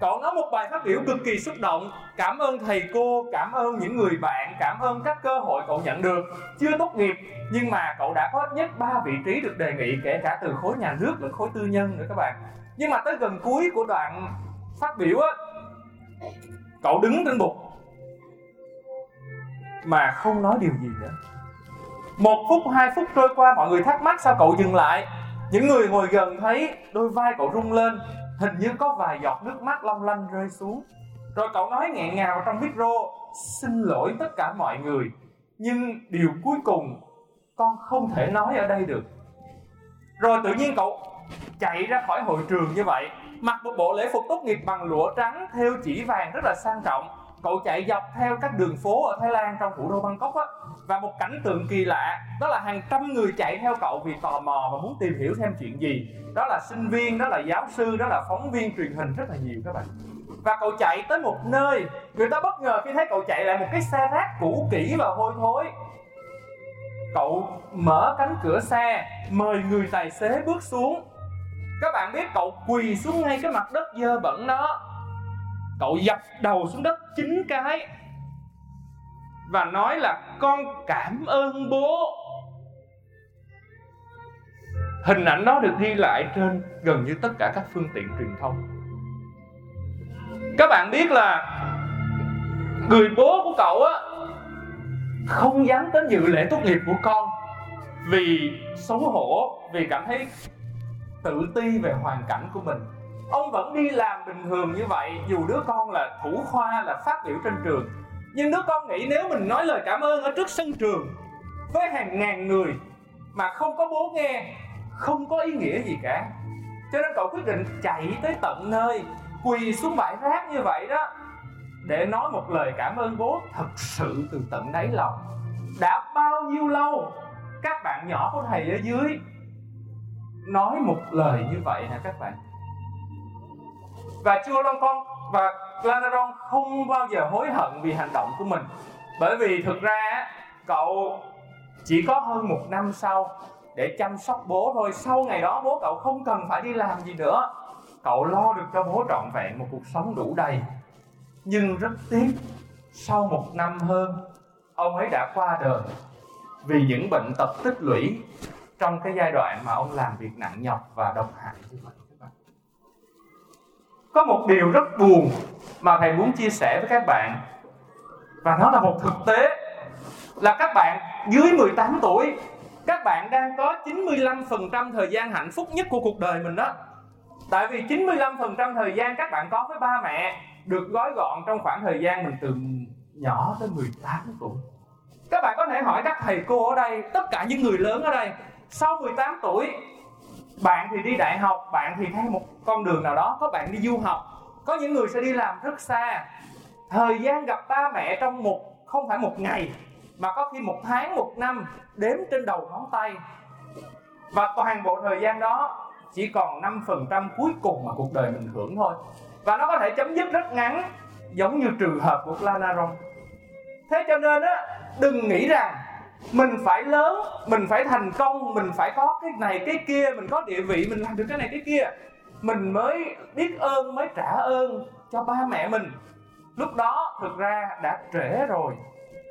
cậu nói một bài phát biểu cực kỳ xúc động. Cảm ơn thầy cô, cảm ơn những người bạn, cảm ơn các cơ hội cậu nhận được. Chưa tốt nghiệp, nhưng mà cậu đã có ít nhất ba vị trí được đề nghị, kể cả từ khối nhà nước lẫn khối tư nhân nữa các bạn. Nhưng mà tới gần cuối của đoạn phát biểu á, cậu đứng trên bục mà không nói điều gì nữa. Một phút, hai phút trôi qua, mọi người thắc mắc sao cậu dừng lại. Những người ngồi gần thấy đôi vai cậu rung lên hình như có vài giọt nước mắt long lanh rơi xuống. Rồi cậu nói nghẹn ngào trong micro xin lỗi tất cả mọi người, nhưng điều cuối cùng con không thể nói ở đây được. Rồi tự nhiên cậu chạy ra khỏi hội trường như vậy, mặc một bộ lễ phục tốt nghiệp bằng lụa trắng theo chỉ vàng rất là sang trọng. Cậu chạy dọc theo các đường phố ở Thái Lan trong thủ đô Bangkok á và một cảnh tượng kỳ lạ, đó là hàng trăm người chạy theo cậu vì tò mò và muốn tìm hiểu thêm chuyện gì. Đó là sinh viên, đó là giáo sư, đó là phóng viên truyền hình rất là nhiều các bạn. Và cậu chạy tới một nơi, người ta bất ngờ khi thấy cậu chạy lại một cái xe rác cũ kỹ và hôi thối. Cậu mở cánh cửa xe, mời người tài xế bước xuống. Các bạn biết cậu quỳ xuống ngay cái mặt đất dơ bẩn đó. Cậu dập đầu xuống đất chín cái và nói là, con cảm ơn bố. Hình ảnh đó được ghi lại trên gần như tất cả các phương tiện truyền thông. Các bạn biết là người bố của cậu á, không dám đến dự lễ tốt nghiệp của con vì xấu hổ, vì cảm thấy tự ti về hoàn cảnh của mình. Ông vẫn đi làm bình thường như vậy, dù đứa con là thủ khoa, là phát biểu trên trường nhưng đứa con nghĩ nếu mình nói lời cảm ơn ở trước sân trường với hàng ngàn người mà không có bố nghe, không có ý nghĩa gì cả. Cho nên cậu quyết định chạy tới tận nơi, quỳ xuống bãi rác như vậy đó để nói một lời cảm ơn bố thật sự từ tận đáy lòng. Đã bao nhiêu lâu, các bạn nhỏ của thầy ở dưới nói một lời như vậy hả các bạn? Và chưa long con, và Glanaron không bao giờ hối hận vì hành động của mình. Bởi vì thực ra cậu chỉ có hơn một năm sau để chăm sóc bố thôi. Sau ngày đó bố cậu không cần phải đi làm gì nữa. Cậu lo được cho bố trọn vẹn một cuộc sống đủ đầy. Nhưng rất tiếc, sau một năm hơn, ông ấy đã qua đời vì những bệnh tật tích lũy trong cái giai đoạn mà ông làm việc nặng nhọc và độc hại như vậy có một điều rất buồn mà thầy muốn chia sẻ với các bạn. Và nó là một thực tế là các bạn dưới 18 tuổi, các bạn đang có 95% thời gian hạnh phúc nhất của cuộc đời mình đó. Tại vì 95% thời gian các bạn có với ba mẹ được gói gọn trong khoảng thời gian mình từ nhỏ tới 18 tuổi. Các bạn có thể hỏi các thầy cô ở đây, tất cả những người lớn ở đây, sau 18 tuổi bạn thì đi đại học, bạn thì theo một con đường nào đó, có bạn đi du học. Có những người sẽ đi làm rất xa. Thời gian gặp ba mẹ trong một, không phải một ngày, mà có khi một tháng, một năm, đếm trên đầu ngón tay. Và toàn bộ thời gian đó, chỉ còn 5% cuối cùng mà cuộc đời mình hưởng thôi. Và nó có thể chấm dứt rất ngắn, giống như trường hợp của Planaron thế cho nên á, đừng nghĩ rằng mình phải lớn, mình phải thành công, mình phải có cái này, cái kia, mình có địa vị, mình làm được cái này, cái kia. Mình mới biết ơn, mới trả ơn cho ba mẹ mình. Lúc đó thực ra đã trễ rồi,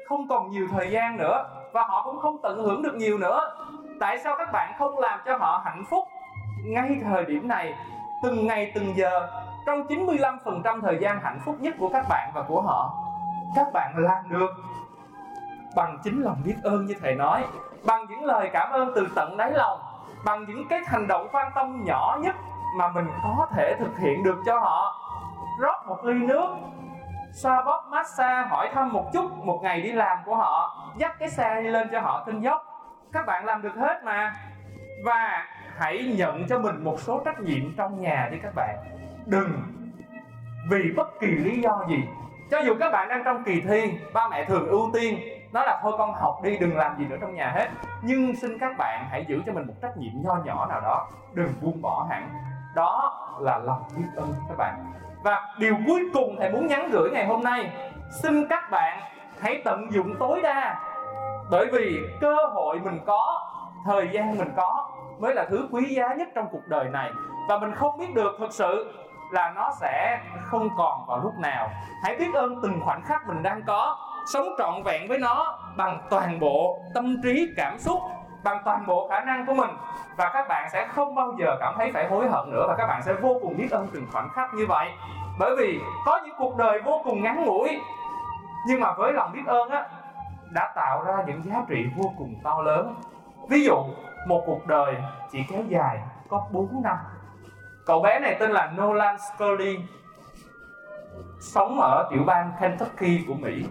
không còn nhiều thời gian nữa và họ cũng không tận hưởng được nhiều nữa. Tại sao các bạn không làm cho họ hạnh phúc ngay thời điểm này? Từng ngày, từng giờ, trong 95% thời gian hạnh phúc nhất của các bạn và của họ, các bạn làm được bằng chính lòng biết ơn như thầy nói. Bằng những lời cảm ơn từ tận đáy lòng. Bằng những cái hành động quan tâm nhỏ nhất mà mình có thể thực hiện được cho họ. Rót một ly nước. Xoa bóp massage hỏi thăm một chút một ngày đi làm của họ. Dắt cái xe đi lên cho họ tinh dốc. Các bạn làm được hết mà. Và hãy nhận cho mình một số trách nhiệm trong nhà đi các bạn. Đừng vì bất kỳ lý do gì. Cho dù các bạn đang trong kỳ thi, ba mẹ thường ưu tiên nó là thôi con học đi, đừng làm gì nữa trong nhà hết. Nhưng xin các bạn hãy giữ cho mình một trách nhiệm nho nhỏ nào đó. Đừng buông bỏ hẳn. Đó là lòng biết ơn các bạn. Và điều cuối cùng thầy muốn nhắn gửi ngày hôm nay, xin các bạn hãy tận dụng tối đa. Bởi vì cơ hội mình có, thời gian mình có mới là thứ quý giá nhất trong cuộc đời này. Và mình không biết được thực sự là nó sẽ không còn vào lúc nào. Hãy biết ơn từng khoảnh khắc mình đang có sống trọn vẹn với nó bằng toàn bộ tâm trí, cảm xúc, bằng toàn bộ khả năng của mình. Và các bạn sẽ không bao giờ cảm thấy phải hối hận nữa, và các bạn sẽ vô cùng biết ơn từng khoảnh khắc như vậy. Bởi vì có những cuộc đời vô cùng ngắn ngủi, nhưng mà với lòng biết ơn á, đã tạo ra những giá trị vô cùng to lớn. Ví dụ, một cuộc đời chỉ kéo dài có 4 năm. Cậu bé này tên là Nolan Scully, sống ở tiểu bang Kentucky của Mỹ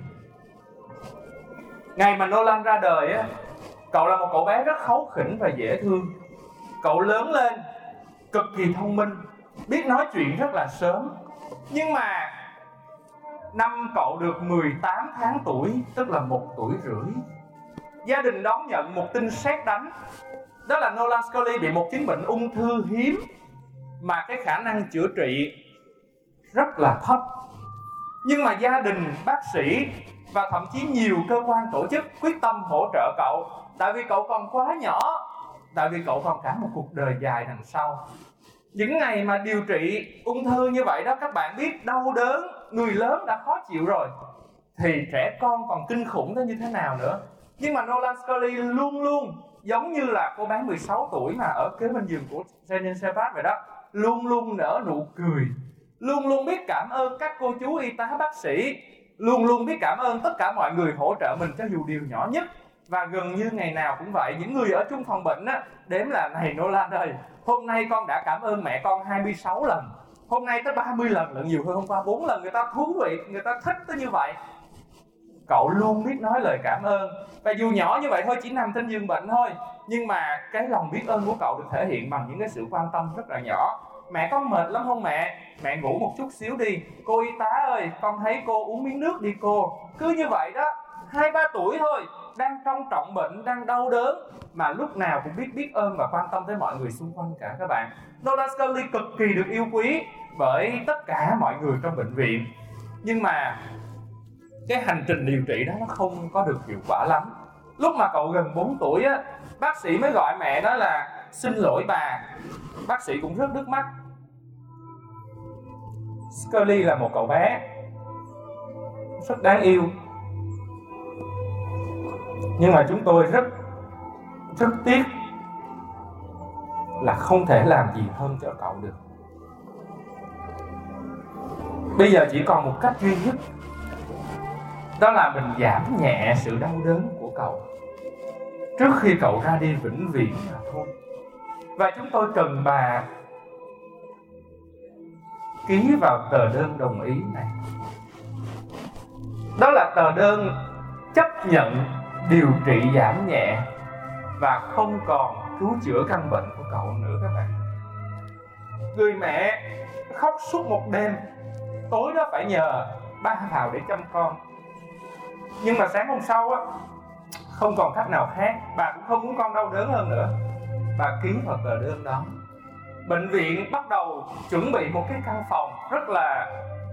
ngày mà Nolan ra đời á, cậu là một cậu bé rất kháu khỉnh và dễ thương. Cậu lớn lên, cực kỳ thông minh, biết nói chuyện rất là sớm. Nhưng mà năm cậu được 18 tháng tuổi, tức là một tuổi rưỡi, gia đình đón nhận một tin sét đánh. Đó là Nolan Scully bị một chứng bệnh ung thư hiếm, mà cái khả năng chữa trị rất là thấp. Nhưng mà gia đình bác sĩ và thậm chí nhiều cơ quan tổ chức quyết tâm hỗ trợ cậu. Tại vì cậu còn quá nhỏ, tại vì cậu còn cả một cuộc đời dài đằng sau. Những ngày mà điều trị ung thư như vậy đó, các bạn biết đau đớn, người lớn đã khó chịu rồi, thì trẻ con còn kinh khủng tới như thế nào nữa. Nhưng mà Nolan Scully luôn luôn giống như là cô bé 16 tuổi mà ở kế bên giường của Jenny Sebat vậy đó, luôn luôn nở nụ cười, luôn luôn biết cảm ơn các cô chú y tá bác sĩ luôn luôn biết cảm ơn tất cả mọi người hỗ trợ mình cho dù điều nhỏ nhất. Và gần như ngày nào cũng vậy, những người ở chung phòng bệnh á, đếm là này Nolan ơi hôm nay con đã cảm ơn mẹ con 26 lần, hôm nay tới 30 lần, lận nhiều hơn hôm qua 4 lần, người ta thú vị, người ta thích tới như vậy. Cậu luôn biết nói lời cảm ơn. Và dù nhỏ như vậy thôi, chỉ nằm trên giường bệnh thôi, nhưng mà cái lòng biết ơn của cậu được thể hiện bằng những cái sự quan tâm rất là nhỏ mẹ con mệt lắm không mẹ? Mẹ ngủ một chút xíu đi. Cô y tá ơi, con thấy cô uống miếng nước đi cô. Cứ như vậy đó, hai ba tuổi thôi, đang trong trọng bệnh, đang đau đớn, mà lúc nào cũng biết biết ơn và quan tâm tới mọi người xung quanh cả các bạn. Nolan Scully cực kỳ được yêu quý bởi tất cả mọi người trong bệnh viện. Nhưng mà cái hành trình điều trị đó nó không có được hiệu quả lắm. Lúc mà cậu gần 4 tuổi á, bác sĩ mới gọi mẹ đó là, xin lỗi bà. Bác sĩ cũng rất nước mắt. Scully là một cậu bé rất đáng yêu. Nhưng mà chúng tôi rất rất tiếc là không thể làm gì hơn cho cậu được. Bây giờ chỉ còn một cách duy nhất, đó là mình giảm nhẹ sự đau đớn của cậu trước khi cậu ra đi vĩnh viễn mà thôi. Và chúng tôi cần bà ký vào tờ đơn đồng ý này. Đó là tờ đơn chấp nhận, điều trị giảm nhẹ và không còn cứu chữa căn bệnh của cậu nữa các bạn. Người mẹ khóc suốt một đêm, tối đó phải nhờ ba vào để chăm con. Nhưng mà sáng hôm sau á, không còn cách nào khác, bà cũng không muốn con đau đớn hơn nữa. Bà ký vào tờ đơn đó bệnh viện bắt đầu chuẩn bị một cái căn phòng rất là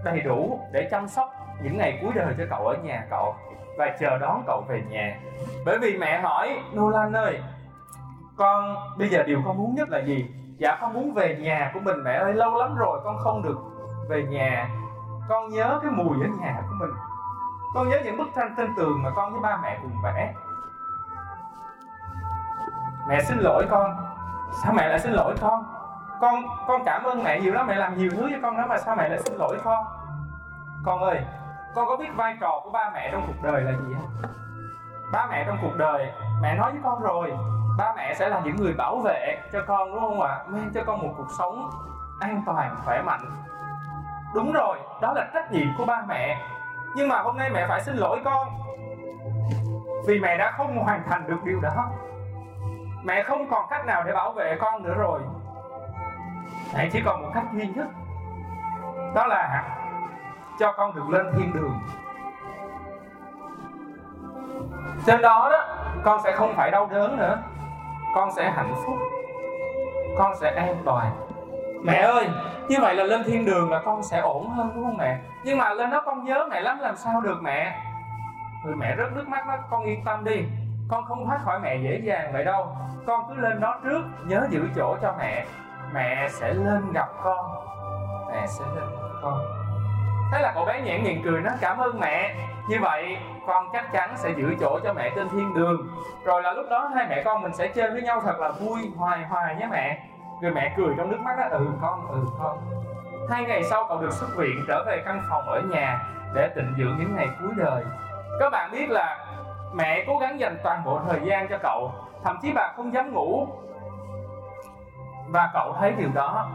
đầy đủ để chăm sóc những ngày cuối đời cho cậu ở nhà cậu và chờ đón cậu về nhà. Bởi vì mẹ hỏi, Nolan ơi, con bây giờ điều con muốn nhất là gì? Dạ con muốn về nhà của mình, mẹ ơi, lâu lắm rồi con không được về nhà. Con nhớ cái mùi ở nhà của mình. Con nhớ những bức tranh trên tường mà con với ba mẹ cùng vẽ. Mẹ xin lỗi con. Sao mẹ lại xin lỗi con? Con con cảm ơn mẹ nhiều lắm, mẹ làm nhiều thứ cho con đó mà sao mẹ lại xin lỗi con? Con ơi, con có biết vai trò của ba mẹ trong cuộc đời là gì không ba mẹ trong cuộc đời, mẹ nói với con rồi, ba mẹ sẽ là những người bảo vệ cho con, đúng không ạ? Mang cho con một cuộc sống an toàn, khỏe mạnh. Đúng rồi, đó là trách nhiệm của ba mẹ. Nhưng mà hôm nay mẹ phải xin lỗi con. Vì mẹ đã không hoàn thành được điều đó. Mẹ không còn cách nào để bảo vệ con nữa rồi mẹ chỉ còn một cách duy nhất, đó là cho con được lên thiên đường. Trên đó đó, con sẽ không phải đau đớn nữa. Con sẽ hạnh phúc. Con sẽ an toàn. Mẹ ơi, như vậy là lên thiên đường là con sẽ ổn hơn, đúng không mẹ? Nhưng mà lên đó con nhớ mẹ lắm, làm sao được mẹ? Người mẹ rất nước mắt đó, con yên tâm đi. Con không thoát khỏi mẹ dễ dàng vậy đâu. Con cứ lên đó trước, nhớ giữ chỗ cho mẹ mẹ sẽ lên gặp con. Mẹ sẽ lên gặp con. Thế là cậu bé nhãn miệng cười nó cảm ơn mẹ. Như vậy, con chắc chắn sẽ giữ chỗ cho mẹ trên thiên đường. Rồi là lúc đó hai mẹ con mình sẽ chơi với nhau thật là vui, hoài hoài nhé mẹ. Rồi mẹ cười trong nước mắt đó ừ con ừ con. Hai ngày sau, cậu được xuất viện, trở về căn phòng ở nhà để tịnh dưỡng những ngày cuối đời. Các bạn biết là mẹ cố gắng dành toàn bộ thời gian cho cậu, thậm chí bà không dám ngủ và cậu thấy điều đó.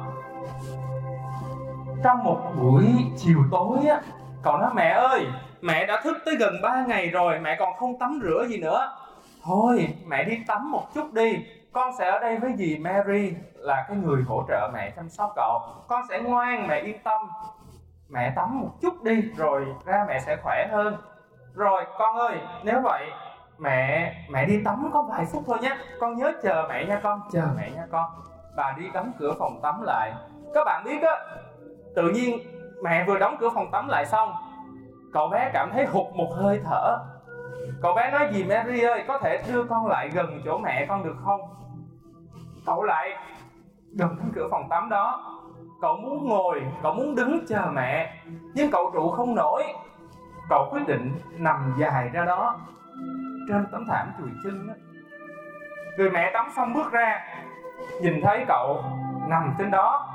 Trong một buổi chiều tối á, cậu nói, mẹ ơi, mẹ đã thức tới gần 3 ngày rồi, mẹ còn không tắm rửa gì nữa. Thôi, mẹ đi tắm một chút đi. Con sẽ ở đây với dì Mary là cái người hỗ trợ mẹ chăm sóc cậu. Con sẽ ngoan, mẹ yên tâm. Mẹ tắm một chút đi, rồi ra mẹ sẽ khỏe hơn. Rồi, con ơi, nếu vậy, mẹ mẹ đi tắm có vài phút thôi nhé. Con nhớ chờ mẹ nha con, chờ mẹ nha con bà đi đóng cửa phòng tắm lại. Các bạn biết á, tự nhiên mẹ vừa đóng cửa phòng tắm lại xong, cậu bé cảm thấy hụt một hơi thở. Cậu bé nói gì Mary ơi, có thể đưa con lại gần chỗ mẹ con được không? Cậu lại gần đến cửa phòng tắm đó. Cậu muốn ngồi, cậu muốn đứng chờ mẹ, nhưng cậu trụ không nổi. Cậu quyết định nằm dài ra đó, trên tấm thảm chùi chân đó. người mẹ tắm xong bước ra nhìn thấy cậu nằm trên đó.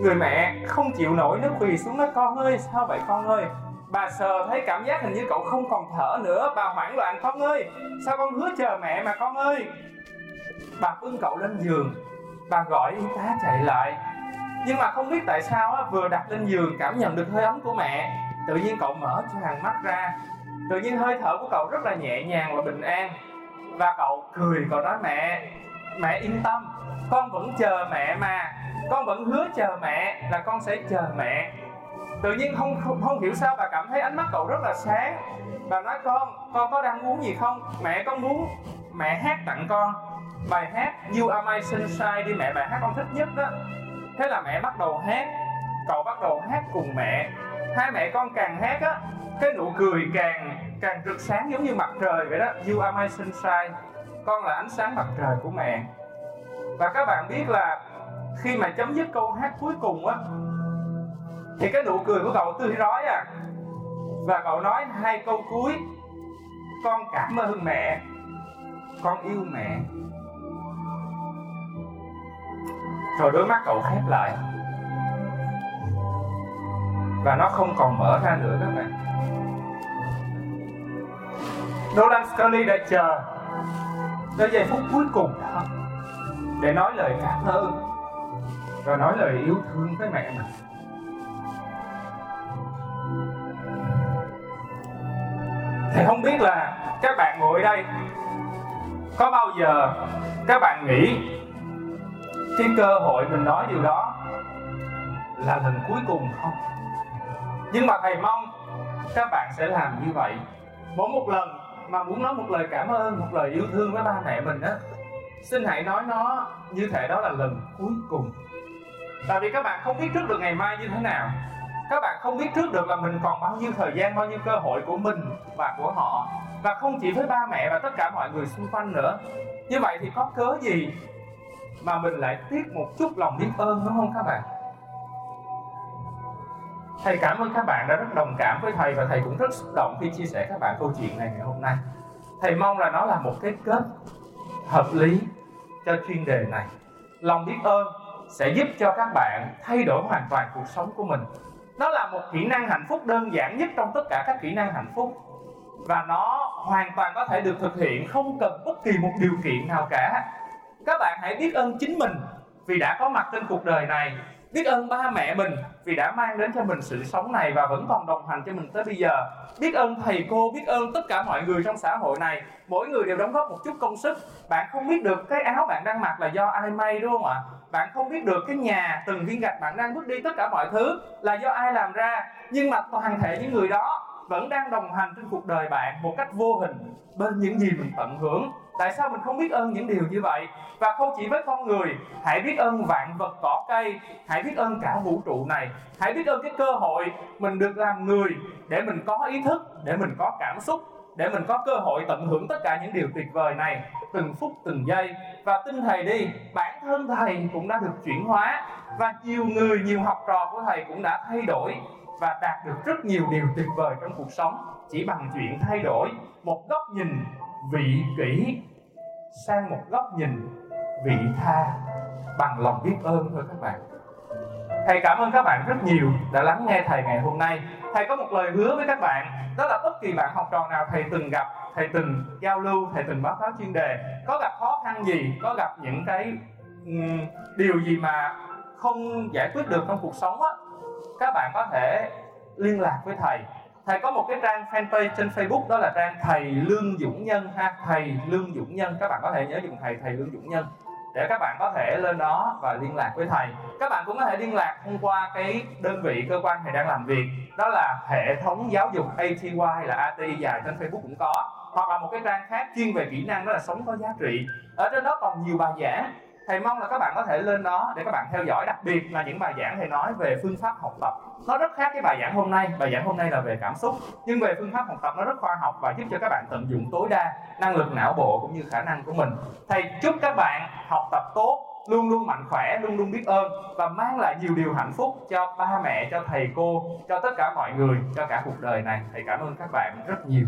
Người mẹ không chịu nổi nó quỳ xuống nói con ơi sao vậy con ơi? Bà sờ thấy cảm giác hình như cậu không còn thở nữa. Bà hoảng loạn con ơi sao con hứa chờ mẹ mà con ơi? Bà bưng cậu lên giường. Bà gọi y tá chạy lại. Nhưng mà không biết tại sao á, vừa đặt lên giường cảm nhận được hơi ấm của mẹ. Tự nhiên cậu mở cho hàng mắt ra. Tự nhiên hơi thở của cậu rất là nhẹ nhàng và bình an. Và cậu cười cậu nói mẹ mẹ yên tâm. Con vẫn chờ mẹ mà. Con vẫn hứa chờ mẹ là con sẽ chờ mẹ. Tự nhiên không không, không hiểu sao bà cảm thấy ánh mắt cậu rất là sáng. Bà nói con con có đang muốn gì không? Mẹ con muốn mẹ hát tặng con. Bài hát You Are My Sunshine đi mẹ. Bài hát con thích nhất đó. Thế là mẹ bắt đầu hát. Cậu bắt đầu hát cùng mẹ. Hai mẹ con càng hát á cái nụ cười càng càng rực sáng giống như mặt trời vậy đó. You Are My Sunshine con là ánh sáng mặt trời của mẹ. Và các bạn biết là khi mà chấm dứt câu hát cuối cùng á, thì cái nụ cười của cậu tươi rói à. Và cậu nói hai câu cuối, con cảm ơn mẹ, con yêu mẹ. Rồi đôi mắt cậu khép lại. Và nó không còn mở ra nữa các bạn. Nolan Scully đã chờ tới giây phút cuối cùng. Đó để nói lời cảm ơn. Và nói lời yêu thương với mẹ mình. Thì không biết là các bạn ngồi đây, có bao giờ các bạn nghĩ cái cơ hội mình nói điều đó là lần cuối cùng không? Nhưng mà thầy mong các bạn sẽ làm như vậy. Mỗi một lần mà muốn nói một lời cảm ơn, một lời yêu thương với ba mẹ mình á, xin hãy nói nó như thể đó là lần cuối cùng. Tại vì các bạn không biết trước được ngày mai như thế nào. Các bạn không biết trước được là mình còn bao nhiêu thời gian, bao nhiêu cơ hội của mình và của họ. Và không chỉ với ba mẹ và tất cả mọi người xung quanh nữa. Như vậy thì có cớ gì mà mình lại tiếc một chút lòng biết ơn, đúng không các bạn? Thầy cảm ơn các bạn đã rất đồng cảm với thầy và thầy cũng rất xúc động khi chia sẻ các bạn câu chuyện này ngày hôm nay. Thầy mong là nó là một cái kết hợp lý cho chuyên đề này. Lòng biết ơn sẽ giúp cho các bạn thay đổi hoàn toàn cuộc sống của mình. Nó là một kỹ năng hạnh phúc đơn giản nhất trong tất cả các kỹ năng hạnh phúc. Và nó hoàn toàn có thể được thực hiện, không cần bất kỳ một điều kiện nào cả. Các bạn hãy biết ơn chính mình vì đã có mặt trên cuộc đời này biết ơn ba mẹ mình vì đã mang đến cho mình sự sống này và vẫn còn đồng hành cho mình tới bây giờ. Biết ơn thầy cô, biết ơn tất cả mọi người trong xã hội này. Mỗi người đều đóng góp một chút công sức. Bạn không biết được cái áo bạn đang mặc là do ai may, đúng không ạ? Bạn không biết được cái nhà từng viên gạch bạn đang bước đi, tất cả mọi thứ là do ai làm ra. Nhưng mà toàn thể những người đó vẫn đang đồng hành trên cuộc đời bạn một cách vô hình, bên những gì mình tận hưởng tại sao mình không biết ơn những điều như vậy? Và không chỉ với con người, hãy biết ơn vạn vật cỏ cây, hãy biết ơn cả vũ trụ này. Hãy biết ơn cái cơ hội mình được làm người để mình có ý thức, để mình có cảm xúc, để mình có cơ hội tận hưởng tất cả những điều tuyệt vời này từng phút, từng giây. Và tin thầy đi, bản thân thầy cũng đã được chuyển hóa và nhiều người, nhiều học trò của thầy cũng đã thay đổi và đạt được rất nhiều điều tuyệt vời trong cuộc sống. Chỉ bằng chuyện thay đổi, một góc nhìn vị kỷ sang một góc nhìn vị tha bằng lòng biết ơn thôi các bạn. Thầy cảm ơn các bạn rất nhiều đã lắng nghe thầy ngày hôm nay. Thầy có một lời hứa với các bạn đó là bất kỳ bạn học trò nào thầy từng gặp thầy từng giao lưu thầy từng báo cáo chuyên đề có gặp khó khăn gì có gặp những cái um, điều gì mà không giải quyết được trong cuộc sống á các bạn có thể liên lạc với thầy thầy có một cái trang fanpage trên facebook đó là trang thầy lương dũng nhân ha. Thầy lương dũng nhân. Các bạn có thể nhớ dùng thầy thầy lương dũng nhân. Để các bạn có thể lên đó và liên lạc với thầy. Các bạn cũng có thể liên lạc thông qua cái đơn vị cơ quan thầy đang làm việc. Đó là hệ thống giáo dục ATY là AT dài trên Facebook cũng có. Hoặc là một cái trang khác chuyên về kỹ năng đó là sống có giá trị. Ở trên đó còn nhiều bài giảng thầy mong là các bạn có thể lên đó để các bạn theo dõi. Đặc biệt là những bài giảng thầy nói về phương pháp học tập. Nó rất khác cái bài giảng hôm nay. Bài giảng hôm nay là về cảm xúc. Nhưng về phương pháp học tập nó rất khoa học và giúp cho các bạn tận dụng tối đa năng lực não bộ cũng như khả năng của mình. Thầy chúc các bạn học tập tốt, luôn luôn mạnh khỏe, luôn luôn biết ơn và mang lại nhiều điều hạnh phúc cho ba mẹ, cho thầy cô, cho tất cả mọi người, cho cả cuộc đời này. Thầy cảm ơn các bạn rất nhiều.